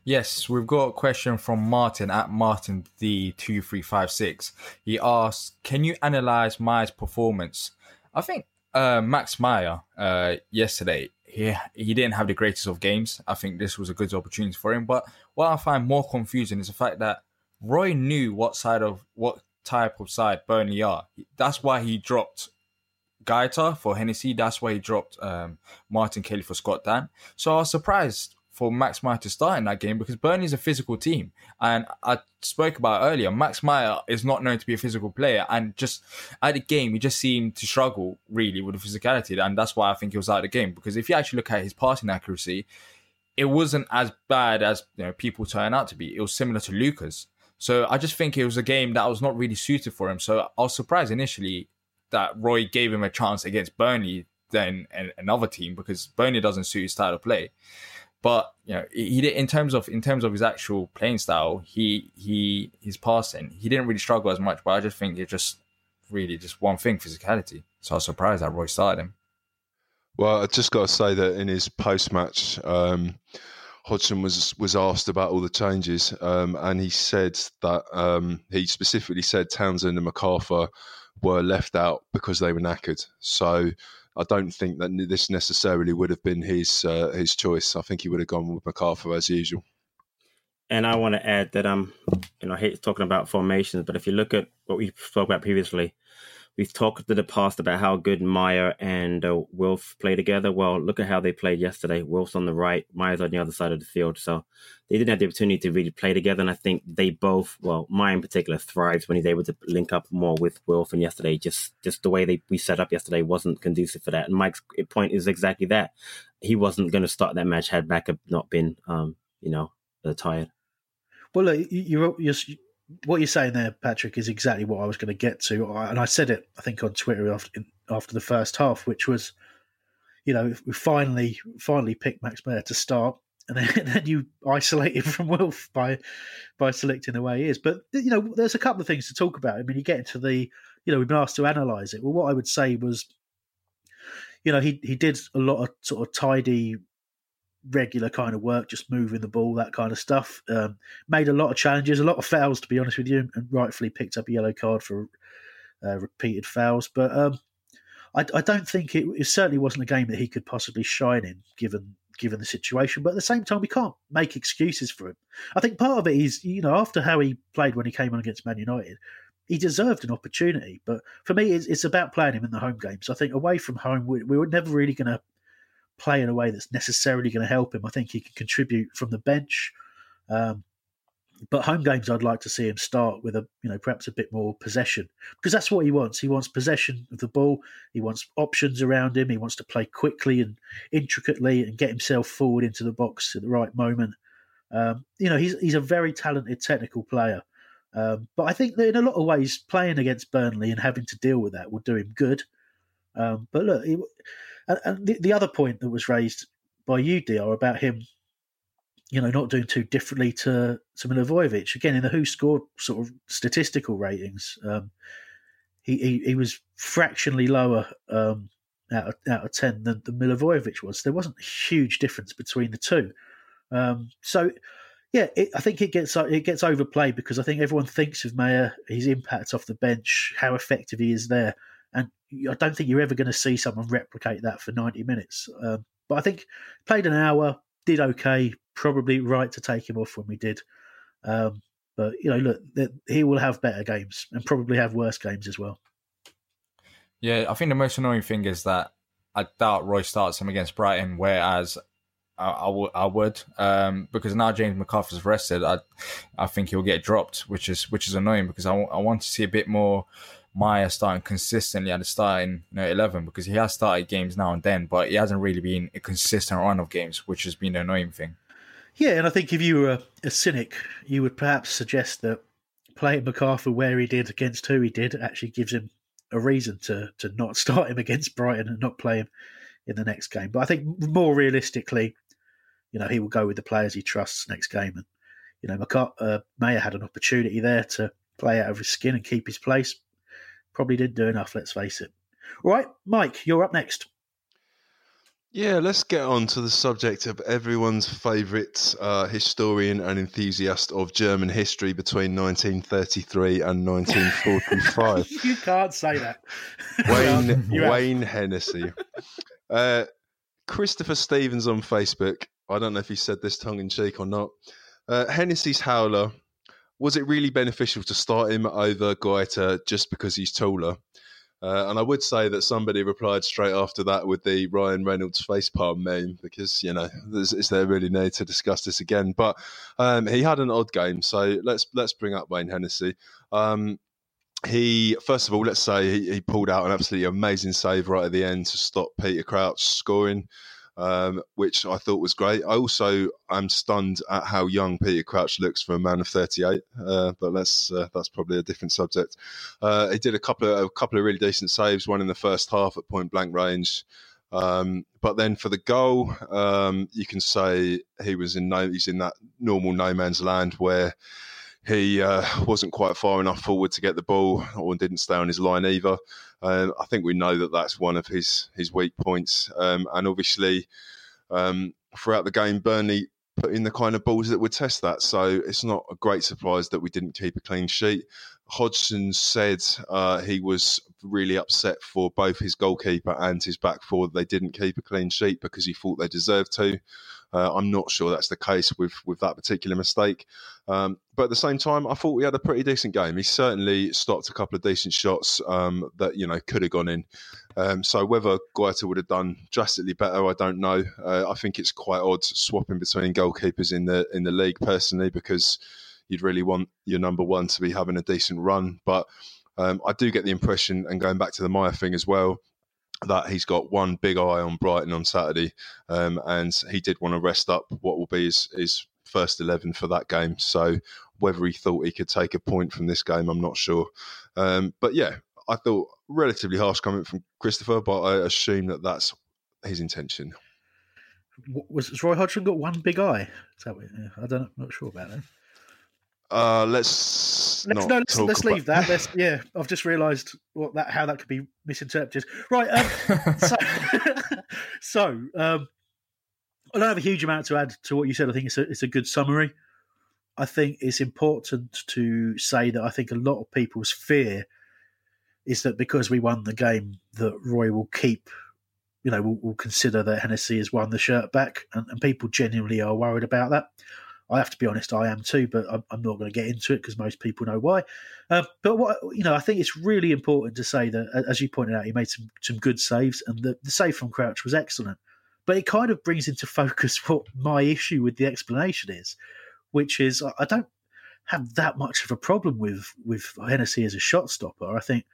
Yes, we've got a question from Martin at Martin D2356. He asks, Can you analyze Meyer's performance? I think uh, Max Meyer uh, yesterday, he, he didn't have the greatest of games. I think this was a good opportunity for him. But what I find more confusing is the fact that Roy knew what side of what type of side Burnley are. That's why he dropped Guaita for Hennessy. That's why he dropped um, Martin Kelly for Scott Dann. So I was surprised for Max Meyer to start in that game because Burnley's a physical team. And I spoke about earlier, Max Meyer is not known to be a physical player. And just at the game, he just seemed to struggle really with the physicality. And that's why I think he was out of the game. Because if you actually look at his passing accuracy, it wasn't as bad as you know people turn out to be. It was similar to Luka's. So I just think it was a game that was not really suited for him. So I was surprised initially that Roy gave him a chance against Burnley than another team because Burnley doesn't suit his style of play. But you know, he did in terms of in terms of his actual playing style, he he his passing, he didn't really struggle as much. But I just think it's just really just one thing, physicality. So I was surprised that Roy started him. Well, I just got to say that in his post match, um, Hodgson was was asked about all the changes, um, and he said that um, he specifically said Townsend and McArthur were left out because they were knackered. So I don't think that this necessarily would have been his uh, his choice. I think he would have gone with McArthur as usual. And I want to add that I'm, you know, I hate talking about formations, but if you look at what we spoke about previously, we've talked in the past about how good Meyer and uh, Wilf play together. Well, look at how they played yesterday. Wilf's on the right, Meyer's on the other side of the field. So they didn't have the opportunity to really play together. And I think they both, well, Meyer in particular thrives when he's able to link up more with Wilf. And yesterday, just just the way they we set up yesterday wasn't conducive for that. And Mike's point is exactly that. He wasn't going to start that match had backup not been, um, you know, uh, tired. Well, you're, you're, what you're saying there, Patrick, is exactly what I was going to get to, and I said it, I think, on Twitter after after the first half, which was, you know, we finally finally picked Max Meyer to start, and then, *laughs* then you isolate him from Wilf by by selecting the way he is. But you know, there's a couple of things to talk about. I mean, you get into the, you know, we've been asked to analyse it. Well, what I would say was, you know, he he did a lot of sort of tidy regular kind of work, just moving the ball, that kind of stuff. Um, made a lot of challenges, a lot of fouls, to be honest with you, and rightfully picked up a yellow card for uh, repeated fouls. But um, I, I, don't think it, it, certainly wasn't a game that he could possibly shine in, given given the situation. But at the same time, we can't make excuses for him. I think part of it is, you know, after how he played when he came on against Man United. He deserved an opportunity, but for me, it's, it's about playing him in the home games. I think away from home, we, we were never really going to play in a way that's necessarily going to help him. I think he can contribute from the bench. Um, but home games, I'd like to see him start with a, you know, perhaps a bit more possession because that's what he wants. He wants possession of the ball. He wants options around him. He wants to play quickly and intricately and get himself forward into the box at the right moment. Um, you know, he's he's a very talented technical player. Um, but I think that in a lot of ways, playing against Burnley and having to deal with that will do him good. Um, but look, it, and, and the, the, other point that was raised by you, Dr, about him, you know, not doing too differently to to Milivojevic. Again, in the who scored sort of statistical ratings, um, he, he, he was fractionally lower um, out of, out of ten than, than Milivojevic was. There wasn't a huge difference between the two. Um, so yeah, it, I think it gets it gets overplayed because I think everyone thinks of Meyer, his impact off the bench, how effective he is there, and I don't think you're ever going to see someone replicate that for 90 minutes. Um, but I think played an hour, did okay, probably right to take him off when we did. Um, but you know, look, he will have better games and probably have worse games as well. Yeah, I think the most annoying thing is that I doubt Roy starts him against Brighton, whereas I, would um, because now James McArthur's rested. I I think he'll get dropped, which is which is annoying because I, w- I want to see a bit more Meyer starting consistently at the starting you know, 11 because he has started games now and then, but he hasn't really been a consistent run of games, which has been an annoying thing. Yeah, and I think if you were a, a cynic, you would perhaps suggest that playing McArthur where he did against who he did actually gives him a reason to to not *laughs* start him against Brighton and not play him in the next game. But I think more realistically, you know, he will go with the players he trusts next game. And you know, McCart- uh, Meyer had an opportunity there to play out of his skin and keep his place probably didn't do enough, let's face it. All right, Mike, you're up next. Yeah, let's get on to the subject of everyone's favourite uh, historian and enthusiast of German history between 1933 and 1945. *laughs* you can't say that. *laughs* Wayne, *laughs* Wayne Hennessy. Uh, Christopher Stevens on Facebook. I don't know if he said this tongue in cheek or not. Uh, Hennessy's howler was it really beneficial to start him over Guaita just because he's taller? Uh, and I would say that somebody replied straight after that with the Ryan Reynolds facepalm meme because you know is there really need to discuss this again? But um, he had an odd game, so let's let's bring up Wayne Hennessy. Um, he first of all, let's say he, he, pulled out an absolutely amazing save right at the end to stop Peter Crouch scoring um, which I thought was great. I also am stunned at how young Peter Crouch looks for a man of 38, uh, but that's uh, that's probably a different subject. Uh, he did a couple of a couple of really decent saves, one in the first half at point blank range. Um, but then for the goal, um, you can say he was in no, he's in that normal no man's land where he uh, wasn't quite far enough forward to get the ball, or didn't stay on his line either. Um, I think we know that that's one of his his weak points, um, and obviously um, throughout the game, Burnley put in the kind of balls that would test that. So it's not a great surprise that we didn't keep a clean sheet. Hodgson said uh, he was really upset for both his goalkeeper and his back four. They didn't keep a clean sheet because he thought they deserved to. Uh, I'm not sure that's the case with with that particular mistake. Um, but at the same time, I thought we had a pretty decent game. He certainly stopped a couple of decent shots um, that you know could have gone in. Um, so whether Guaita would have done drastically better, I don't know. Uh, I think it's quite odd swapping between goalkeepers in the in the league personally because you'd really want your number one to be having a decent run. But um, I do get the impression, and going back to the Meyer thing as well, that he's got one big eye on Brighton on Saturday, um, and he did want to rest up what will be his, his first 11 for that game. So whether he thought he could take a point from this game, I'm not sure. Um, but yeah, I thought relatively harsh comment from Christopher, but I assume that that's his intention. Was Roy Hodgson got one big eye? What, I don't. Know, I'm not sure about that. Uh, let's let's, no, let's, let's leave that. *laughs* Let's, yeah, I've just realised what that how that could be misinterpreted. Right. Um, *laughs* so, *laughs* so um, I don't have a huge amount to add to what you said. I think it's a it's a good summary. I think it's important to say that I think a lot of people's fear is that because we won the game, that Roy will keep, you know, will, will consider that Hennessy has won the shirt back, and, and people genuinely are worried about that. I have to be honest, I am too, but I'm, I'm not going to get into it because most people know why. Uh, but what you know, I think it's really important to say that, as you pointed out, he made some some good saves, and the, the save from Crouch was excellent. But it kind of brings into focus *laughs* what my issue with the explanation is, which is I don't have that much of a problem with with Hennessy as a shot stopper. I think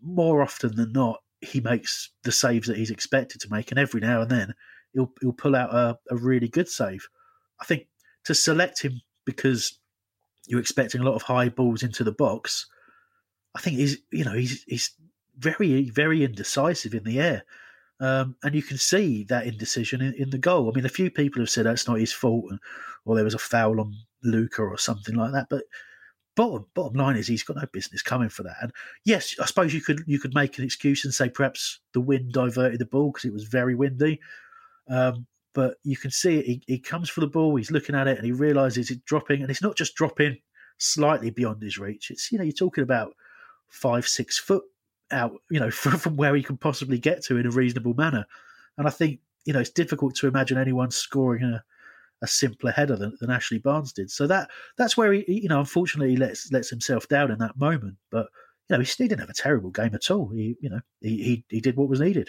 more often than not, he makes the saves that he's expected to make, and every now and then he'll he'll pull out a, a really good save. I think to select him because you're expecting a lot of high balls into the box, I think he's you know he's he's very very indecisive in the air, um, and you can see that indecision in, in, the goal. I mean, a few people have said that's not his fault, and, or there was a foul on Luka or something like that. But bottom bottom line is he's got no business coming for that. And yes, I suppose you could you could make an excuse and say perhaps the wind diverted the ball because it was very windy. Um, but you can see it. He, he comes for the ball. He's looking at it and he realizes it's dropping, and it's not just dropping slightly beyond his reach. It's you know you're talking about five six foot out, you know, *laughs* from where he can possibly get to in a reasonable manner. And I think you know it's difficult to imagine anyone scoring a, a simpler header than, than Ashley Barnes did. So that that's where he, you know, unfortunately, he lets lets himself down in that moment. But you know, he, he didn't have a terrible game at all. He, you know, he, he he did what was needed.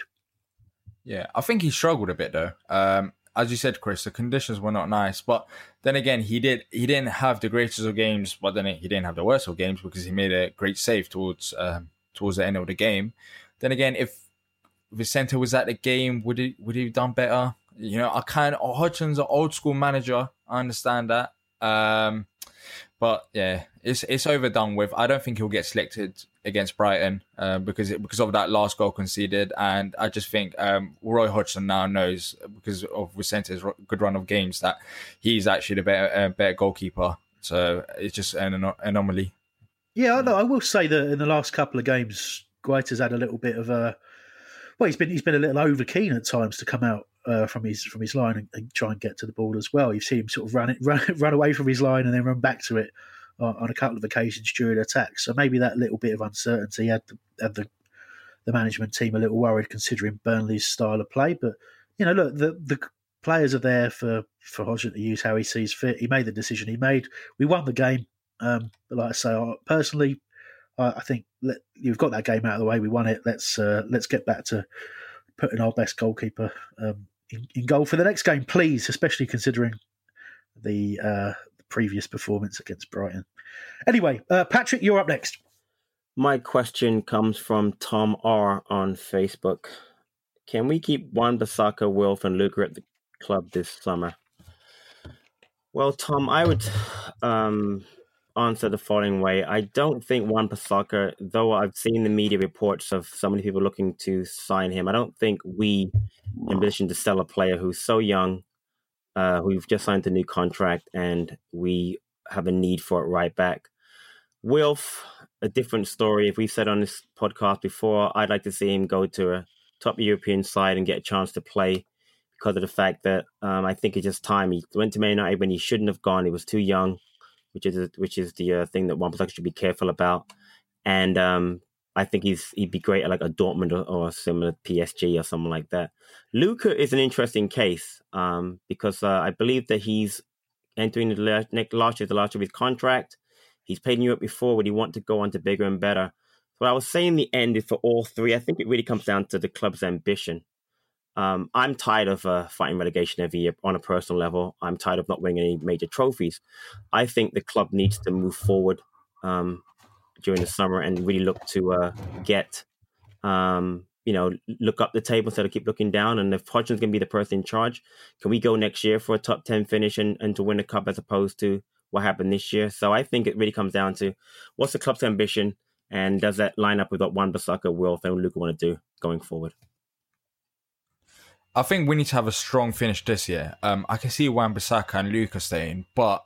Yeah, I think he struggled a bit though. Um, as you said, Chris, the conditions were not nice. But then again, he did he didn't have the greatest of games, but then he didn't have the worst of games because he made a great save towards um, towards the end of the game. Then again, if Vicente was at the game, would he would he have done better? You know, I kind of Hodgson's an old school manager. I understand that. Um, but yeah, it's it's overdone with. I don't think he'll get selected against Brighton uh, because it, because of that last goal conceded, and I just think um, Roy Hodgson now knows because of Vicente's good run of games that he's actually the better uh, better goalkeeper. So it's just an anom- anomaly. Yeah, no, I will say that in the last couple of games, Guaita's had a little bit of a well, he's been he's been a little over keen at times to come out uh, from his from his line and, and, try and get to the ball as well. You've seen him sort of run it *laughs* run, run away from his line and then run back to it on, on a couple of occasions during attacks. So maybe that little bit of uncertainty had the, had the the management team a little worried considering Burnley's style of play. But you know, look, the the players are there for for Hodgson to use how he sees fit. He made the decision he made. We won the game. Um, but like I say, personally, I think let, you've got that game out of the way. We won it. Let's uh, let's get back to putting our best goalkeeper um, in, in, goal for the next game, please. Especially considering the, uh, the previous performance against Brighton. Anyway, uh, Patrick, you're up next. My question comes from Tom R on Facebook. Can we keep Wan-Bissaka, Wilf, and Luka at the club this summer? Well, Tom, I would um, answer the following way. I don't think Wan-Bissaka, though I've seen the media reports of so many people looking to sign him, I don't think we in position to sell a player who's so young, uh, who've just signed a new contract, and we have a need for it right back. Wilf, a different story. If we've said on this podcast before, I'd like to see him go to a top European side and get a chance to play because of the fact that um, I think it's just time. He went to Man United when he shouldn't have gone. He was too young, which is which is the uh, thing that one should be careful about. And um, I think he's he'd be great at like a Dortmund or, or a similar PSG or something like that. Luka is an interesting case um, because uh, I believe that he's entering the next last year, the last year of his contract. He's played in Europe before. Would he want to go on to bigger and better? What I was saying the end is for all three. I think it really comes down to the club's ambition. Um, I'm tired of uh, fighting relegation every year on a personal level. I'm tired of not winning any major trophies. I think the club needs to move forward um, during the summer and really look to uh, get, um, you know, look up the table instead of keep looking down. And if Hodgson's going to be the person in charge, can we go next year for a top 10 finish and, and to win the cup as opposed to what happened this year? So I think it really comes down to what's the club's ambition and does that line up with what Wan-Bissaka, Wilf, and Luka want to do going forward? I think we need to have a strong finish this year. Um, I can see Wan-Bissaka and Luka staying, but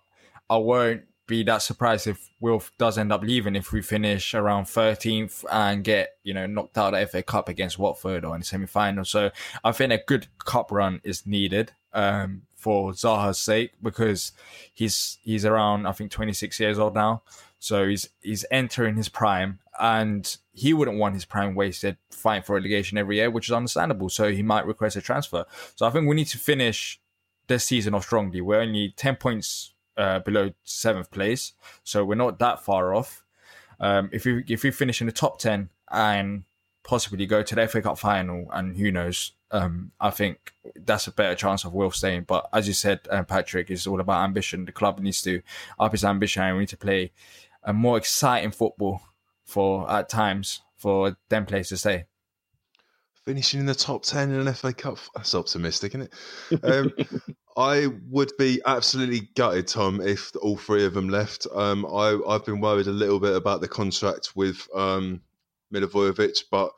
I won't be that surprised if Wilf does end up leaving if we finish around 13th and get, you know, knocked out of FA Cup against Watford or in the semi final. So I think a good cup run is needed um, for Zaha's sake because he's he's around, I think, 26 years old now. So he's he's entering his prime and he wouldn't want his prime wasted fighting for relegation every year, which is understandable. So he might request a transfer. So I think we need to finish this season off strongly. We're only 10 points uh, below seventh place, so we're not that far off. Um, if we if we finish in the top ten and possibly go to the FA Cup final, and who knows, um, I think that's a better chance of Will staying. But as you said, uh, Patrick, it's all about ambition. The club needs to up its ambition, and we need to play a more exciting football for at times for them players to stay finishing in the top 10 in an FA Cup. That's optimistic, isn't it? Um, *laughs* I would be absolutely gutted, Tom, if all three of them left. Um, I, have been worried a little bit about the contract with um, Milivojevic, but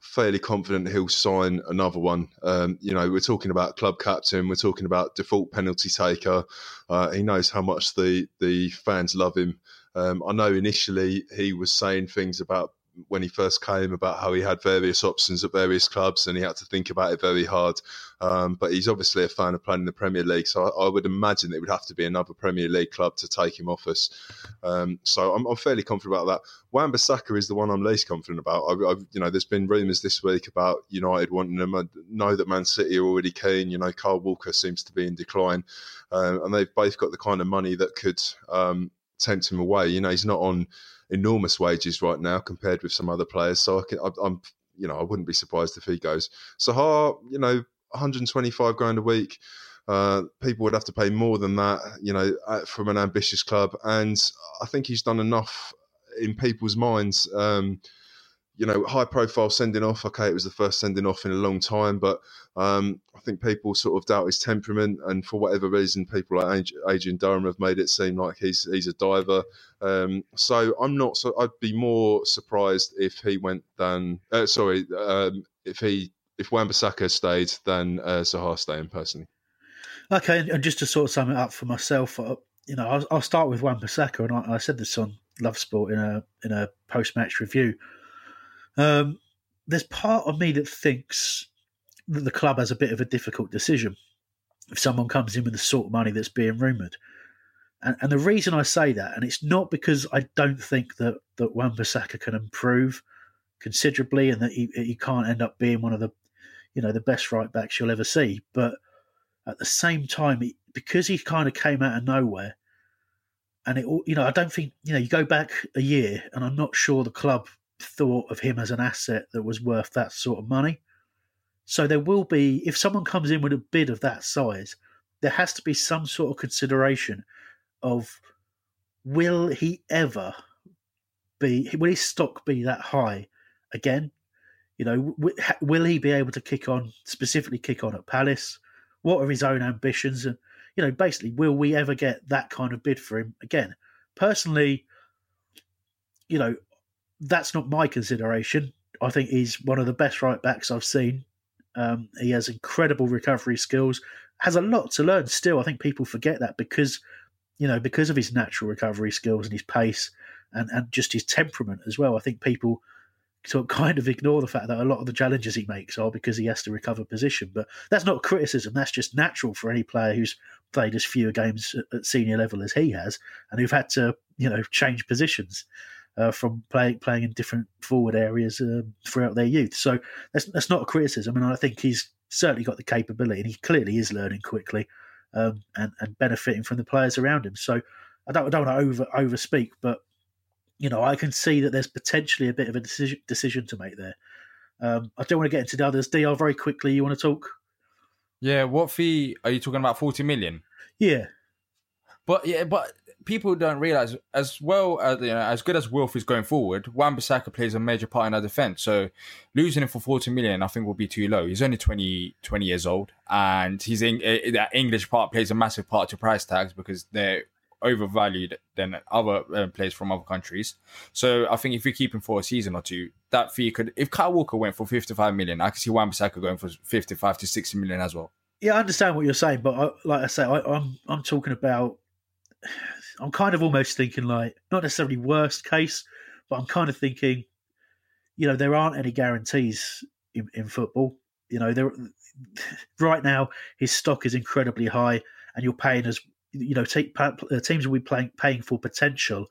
fairly confident he'll sign another one. Um, you know, we're talking about club captain, we're talking about default penalty taker. Uh, he knows how much the, the fans love him. Um, I know initially he was saying things about when he first came about how he had various options at various clubs and he had to think about it very hard. Um, but he's obviously a fan of playing in the Premier League, so I, I, would imagine it would have to be another Premier League club to take him off us. Um, so I'm, I'm, fairly confident about that. Wan-Bissaka is the one I'm least confident about. I, I, you know, there's been rumours this week about United wanting him. I know that Man City are already keen. You know, Kyle Walker seems to be in decline, um, and they've both got the kind of money that could um, tempt him away. You know, he's not on enormous wages right now compared with some other players. So I can, I, am you know, I wouldn't be surprised if he goes. Zaha, you know, 125 grand a week. Uh, people would have to pay more than that, you know, from an ambitious club. And I think he's done enough in people's minds. Um, you know, high profile sending off. Okay, it was the first sending off in a long time, but um, I think people sort of doubt his temperament, and for whatever reason, people like Adrian Durham have made it seem like he's he's a diver. Um, so I'm not. So I'd be more surprised if he went than uh, sorry, um, if he if Wan-Bissaka stayed than uh, Zaha staying personally. Okay, and just to sort of sum it up for myself, uh, you know, I'll, I'll start with Wan-Bissaka, and I, I said this on Love Sport in a in a post match review. Um, there's part of me that thinks that the club has a bit of a difficult decision if someone comes in with the sort of money that's being rumoured. And, and, the reason I say that, and it's not because I don't think that that Wan-Bissaka can improve considerably, and that he, he can't end up being one of the, you know, the best right backs you'll ever see. But at the same time, because he kind of came out of nowhere, and it, you know, I don't think you know, you go back a year, and I'm not sure the club thought of him as an asset that was worth that sort of money. So there will be, if someone comes in with a bid of that size, there has to be some sort of consideration of will he ever be, will his stock be that high again? You know, will he be able to kick on, specifically kick on at Palace? What are his own ambitions? And, you know, basically, will we ever get that kind of bid for him again? Personally, you know, that's not my consideration. I think he's one of the best right backs I've seen. Um, he has incredible recovery skills, has a lot to learn still. I think people forget that because, you know, because of his natural recovery skills and his pace and, and just his temperament as well. I think people sort of *laughs* kind of ignore the fact that a lot of the challenges he makes are because he has to recover position. But that's not criticism. That's just natural for any player who's played as few games at senior level as he has and who've had to, you know, change positions. Uh, from playing playing in different forward areas uh, throughout their youth, so that's that's not a criticism, and I think he's certainly got the capability, and he clearly is learning quickly um, and and benefiting from the players around him. So I don't I don't want to over over speak, but you know I can see that there's potentially a bit of a decision decision to make there. Um, I don't want to get into the others. Dr, very quickly, you want to talk? Yeah, what fee are you talking about? Forty million. Yeah, but yeah, but people don't realize as well as you know as good as Wilf is going forward, Wan Bissaka plays a major part in our defense. So losing him for 40 million, I think, will be too low. He's only 20, 20 years old, and he's in, uh, that English part plays a massive part to price tags because they're overvalued than other uh, players from other countries. So I think if you keep him for a season or two, that fee could. If Kyle Walker went for 55 million, I could see Wan Bissaka going for 55 to 60 million as well. Yeah, I understand what you're saying, but I, like I say, I, I'm I'm talking about I'm kind of almost thinking like not necessarily worst case, but I'm kind of thinking, you know, there aren't any guarantees in, in football. You know, there *sighs* right now his stock is incredibly high, and you're paying as you know, uh, teams will be playing, paying for potential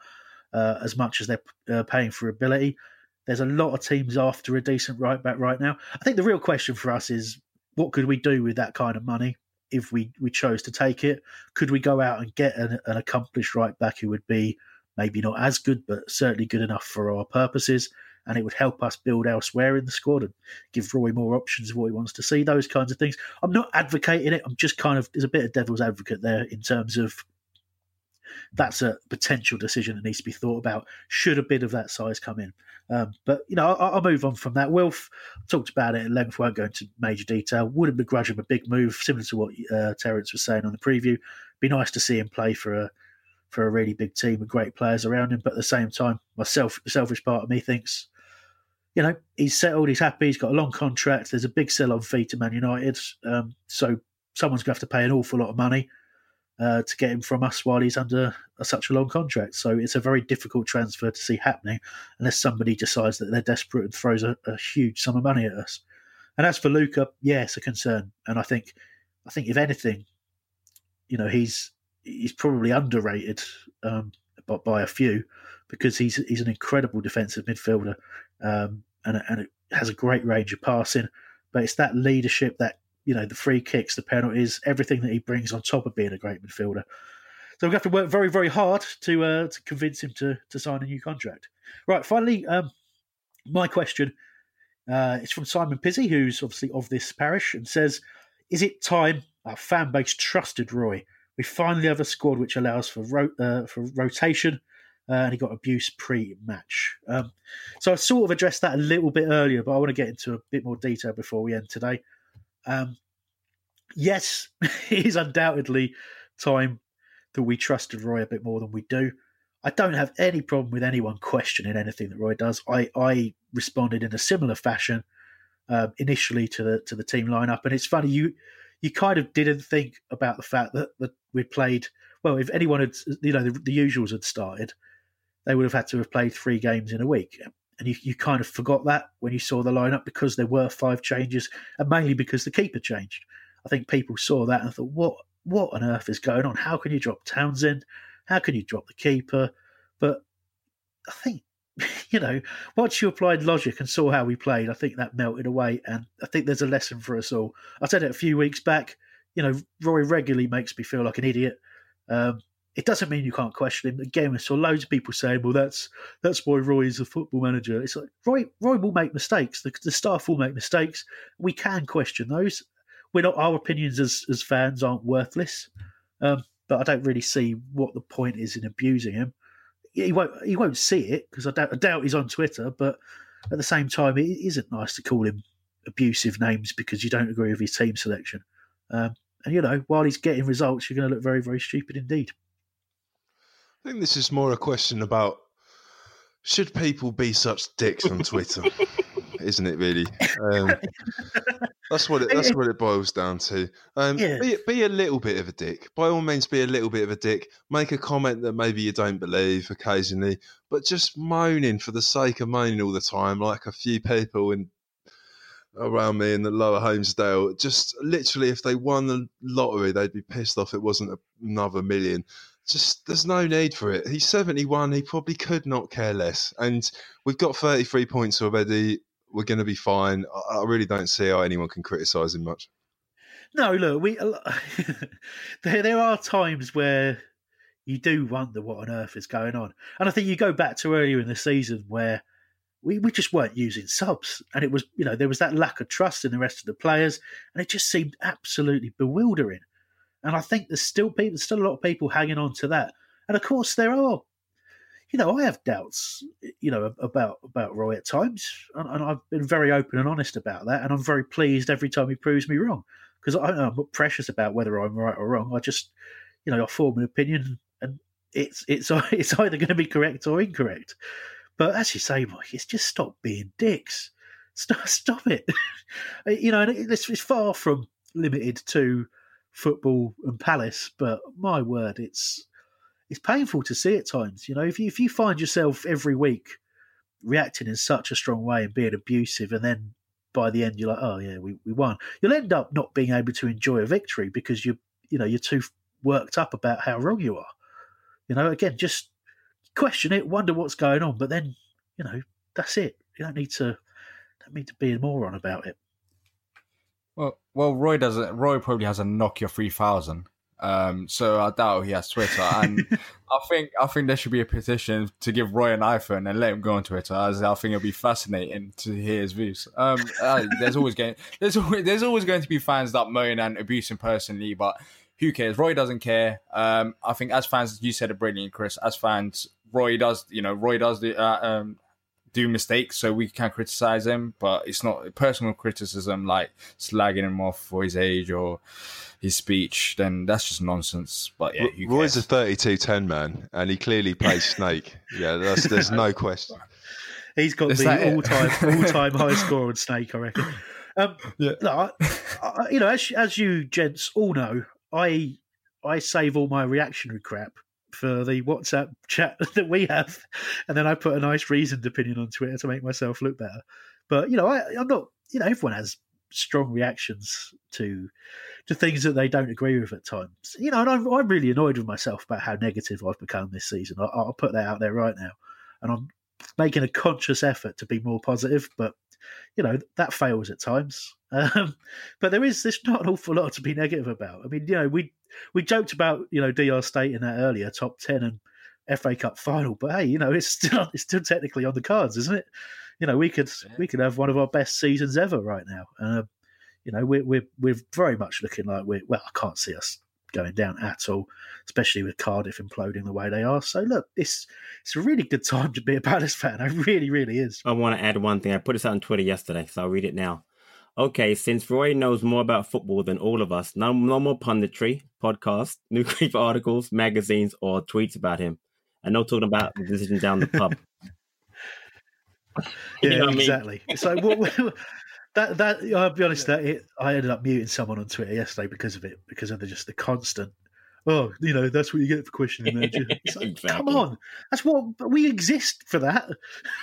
uh, as much as they're uh, paying for ability. There's a lot of teams after a decent right back right now. I think the real question for us is what could we do with that kind of money? If we, we chose to take it. Could we go out and get an, an accomplished right back who would be maybe not as good, but certainly good enough for our purposes? And it would help us build elsewhere in the squad and give Roy more options of what he wants to see, those kinds of things. I'm not advocating it. I'm just kind of, there's a bit of devil's advocate there in terms of that's a potential decision that needs to be thought about. Should a bid of that size come in? Um, but you know, I'll, I'll, move on from that. Wilf talked about it at length. Won't go into major detail. Wouldn't begrudge him a big move, similar to what uh, Terence was saying on the preview. Be nice to see him play for a for a really big team with great players around him. But at the same time, myself, the selfish part of me thinks, you know, he's settled, he's happy, he's got a long contract. There's a big sell on fee to Man United, um, so someone's going to have to pay an awful lot of money uh, to get him from us while he's under a, such a long contract. So it's a very difficult transfer to see happening unless somebody decides that they're desperate and throws a, a huge sum of money at us. And as for Luka, yeah, it's a concern. And I think, I think if anything, you know, he's he's probably underrated um, by, by, a few because he's he's an incredible defensive midfielder um, and and has a great range of passing. But it's that leadership, that you know the free kicks, the penalties, everything that he brings on top of being a great midfielder. So we have to work very, very hard to uh, to convince him to to sign a new contract. Right, finally, um, my question uh, is from Simon Pizzi, who's obviously of this parish, and says, "Is it time our fan base trusted Roy? We finally have a squad which allows for ro- uh, for rotation." Uh, and he got abuse pre-match. Um, so I sort of addressed that a little bit earlier, but I want to get into a bit more detail before we end today. Um, yes, *laughs* it is undoubtedly time that we trusted Roy a bit more than we do. I don't have any problem with anyone questioning anything that Roy does. I, I responded in a similar fashion um, initially to the to the team lineup, and it's funny you you kind of didn't think about the fact that, that we played well. If anyone had you know the, the usuals had started, they would have had to have played three games in a week and you, you kind of forgot that when you saw the lineup because there were five changes, and mainly because the keeper changed. I think people saw that and thought, "What? What on earth is going on? How can you drop Townsend? How can you drop the keeper?" But I think *laughs* you know, once you applied logic and saw how we played, I think that melted away. And I think there's a lesson for us all. I said it a few weeks back. You know, Roy regularly makes me feel like an idiot. Um, it doesn't mean you can't question him. Again, we saw loads of people saying, "Well, that's that's why Roy is a football manager." It's like Roy Roy will make mistakes. The, the staff will make mistakes. We can question those. We're not our opinions as as fans aren't worthless, um, but I don't really see what the point is in abusing him. He won't he won't see it because I doubt, I doubt he's on Twitter. But at the same time, it isn't nice to call him abusive names because you don't agree with his team selection. Um, and you know, while he's getting results, you're going to look very very stupid indeed. I think this is more a question about should people be such dicks on Twitter, *laughs* isn't it? Really, um, That's what it, that's what it boils down to. Um, Yeah. be, be a little bit of a dick. By all means, be a little bit of a dick. Make a comment that maybe you don't believe occasionally, but just moaning for the sake of moaning all the time, like a few people in around me in the lower Holmesdale. Just literally, if they won the lottery, they'd be pissed off it wasn't another million. Just there's no need for it. He's 71. He probably could not care less. And we've got 33 points already. We're going to be fine. I, really don't see how anyone can criticise him much. No, look, we *laughs* there there are times where you do wonder what on earth is going on, and I think you go back to earlier in the season where we, we just weren't using subs, and it was you know there was that lack of trust in the rest of the players, and it just seemed absolutely bewildering. And I think there's still people, there's still a lot of people hanging on to that, and of course there are. You know, I have doubts, you know, about about Roy at times, and, and I've been very open and honest about that, and I'm very pleased every time he proves me wrong because I'm not precious about whether I'm right or wrong. I just, you know, I form an opinion, and it's it's *laughs* it's either going to be correct or incorrect. But as you say, Mike, it's just stop being dicks. Stop, stop it. *laughs* you know, and it's, it's far from limited to football and Palace, but my word, it's it's painful to see at times. You know, if you if you find yourself every week reacting in such a strong way and being abusive, and then by the end you're like, oh yeah, we, we won. You'll end up not being able to enjoy a victory because you you know you're too worked up about how wrong you are. You know, again, just question it, wonder what's going on, but then you know that's it. You don't need to don't need to be a moron about it. Well, well, Roy doesn't. Roy probably has a Nokia three thousand. Um, so I doubt he has Twitter, and *laughs* I think I think there should be a petition to give Roy an iPhone and let him go on Twitter, as I think it'll be fascinating to hear his views. Um, uh, there's always going there's always, there's always going to be fans that moan and abuse him personally, but who cares? Roy doesn't care. Um, I think as fans, you said it brilliant, Chris. As fans, Roy does, you know, Roy does the uh, um, do mistakes, so we can criticize him, but it's not personal criticism like slagging him off for his age or his speech. Then that's just nonsense. But yeah, who Roy's cares? a 32-10 man, and he clearly plays *laughs* Snake. Yeah, that's, there's no question. He's got Is the all time *laughs* all time high score on Snake, I reckon. Um, no, I, I, you know, as as you gents all know, I I save all my reactionary crap for the WhatsApp chat *laughs* that we have, and then I put a nice reasoned opinion on Twitter to make myself look better. But you know, I, I'm not. You know, everyone has strong reactions to to things that they don't agree with at times. You know, and I'm, I'm really annoyed with myself about how negative I've become this season. I, I'll put that out there right now, and I'm making a conscious effort to be more positive, but you know that fails at times. *laughs* Um, but there is there's not an awful lot to be negative about. I mean, you know, we we joked about you know DR State in that earlier top ten and FA Cup final, but hey, you know, *laughs* it's still it's still technically on the cards, isn't it? You know, we could we could have one of our best seasons ever right now. Um, you know, we're we're we're very much looking like we're well. I can't see us going down at all, especially with Cardiff imploding the way they are. So look, it's it's a really good time to be a Palace fan. It really, really is. I want to add one thing. I put this out on Twitter yesterday, so I'll read it now. Okay, since Roy knows more about football than all of us, no, no more punditry, podcasts, *laughs* newspaper articles, magazines, or tweets about him. And no talking about the decision down the pub. *laughs* You Yeah, know what I mean? exactly. So what, that that I'll be honest, that it, I ended up muting someone on Twitter yesterday because of it, because of the just the constant. Oh, you know that's what you get for questioning manager. *laughs* It's like, Come on, that's what we exist for. That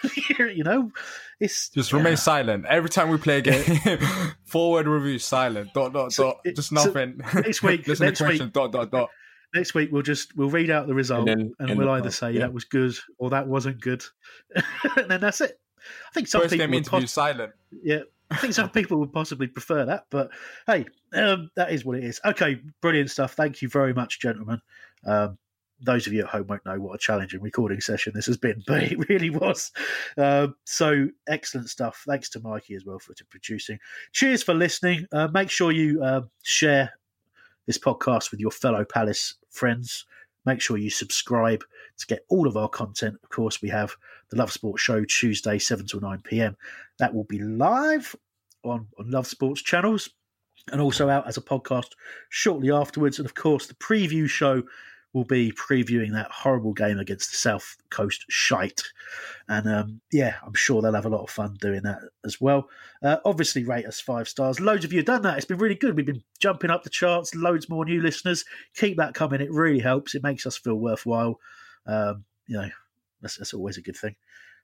*laughs* you know, it's Just remain silent every time we play a game. *laughs* Forward review silent. Dot dot dot. Just so nothing. next week- Listen next to question. week- Dot dot dot. next week we'll just we'll read out the result and, then end we'll either pod, say yeah. that was good or that wasn't good, and then that's it. I think some First people game interview pos- silent. Yeah, I think some people would possibly prefer that, but hey, um, that is what it is. Okay, brilliant stuff. Thank you very much, gentlemen. Um, those of you at home won't know what a challenging recording session this has been, *laughs* but it really was. Um so excellent stuff. Thanks to Mikey as well for producing. Cheers for listening. Uh, make sure you uh, share this podcast with your fellow Palace friends. Make sure you subscribe to get all of our content. Of course, we have the Love Sports Show Tuesday, 7 till 9 p.m. That will be live on, on Love Sports channels and also out as a podcast shortly afterwards. And of course, the preview show will be previewing that horrible game against the South Coast Shite. And um, yeah, I'm sure they'll have a lot of fun doing that as well. Uh, obviously, rate us five stars. Loads of you have done that. It's been really good. We've been jumping up the charts, loads more new listeners. Keep that coming. It really helps. It makes us feel worthwhile. Um, you know, that's, that's always a good thing.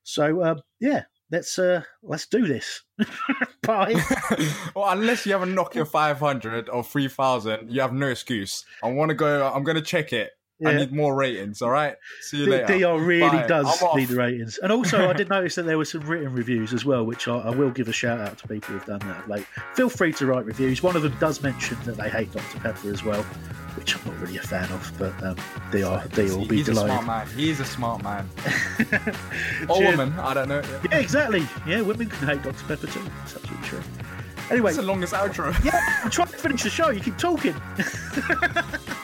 So um, yeah, let's uh, let's do this. *laughs* Bye. *laughs* well, unless you have a Nokia 500 or 3000, you have no excuse. I want to go. I'm going to check it. I need more ratings. All right. See you D- later. DR really Bye. does need the ratings. And also, I did *laughs* notice that there were some written reviews as well, which I, I will give a shout out to people who've done that. Like, feel free to write reviews. One of them does mention that they hate Dr Pepper as well, which I'm not really a fan of. But um, are. They will be He's a smart man. He's a smart man. *laughs* or woman. I don't know. Yeah, exactly. Yeah, women can hate Dr Pepper too. That's absolutely true. Anyway, It's the longest outro. yeah, I'm trying to finish the show. You keep talking. *laughs*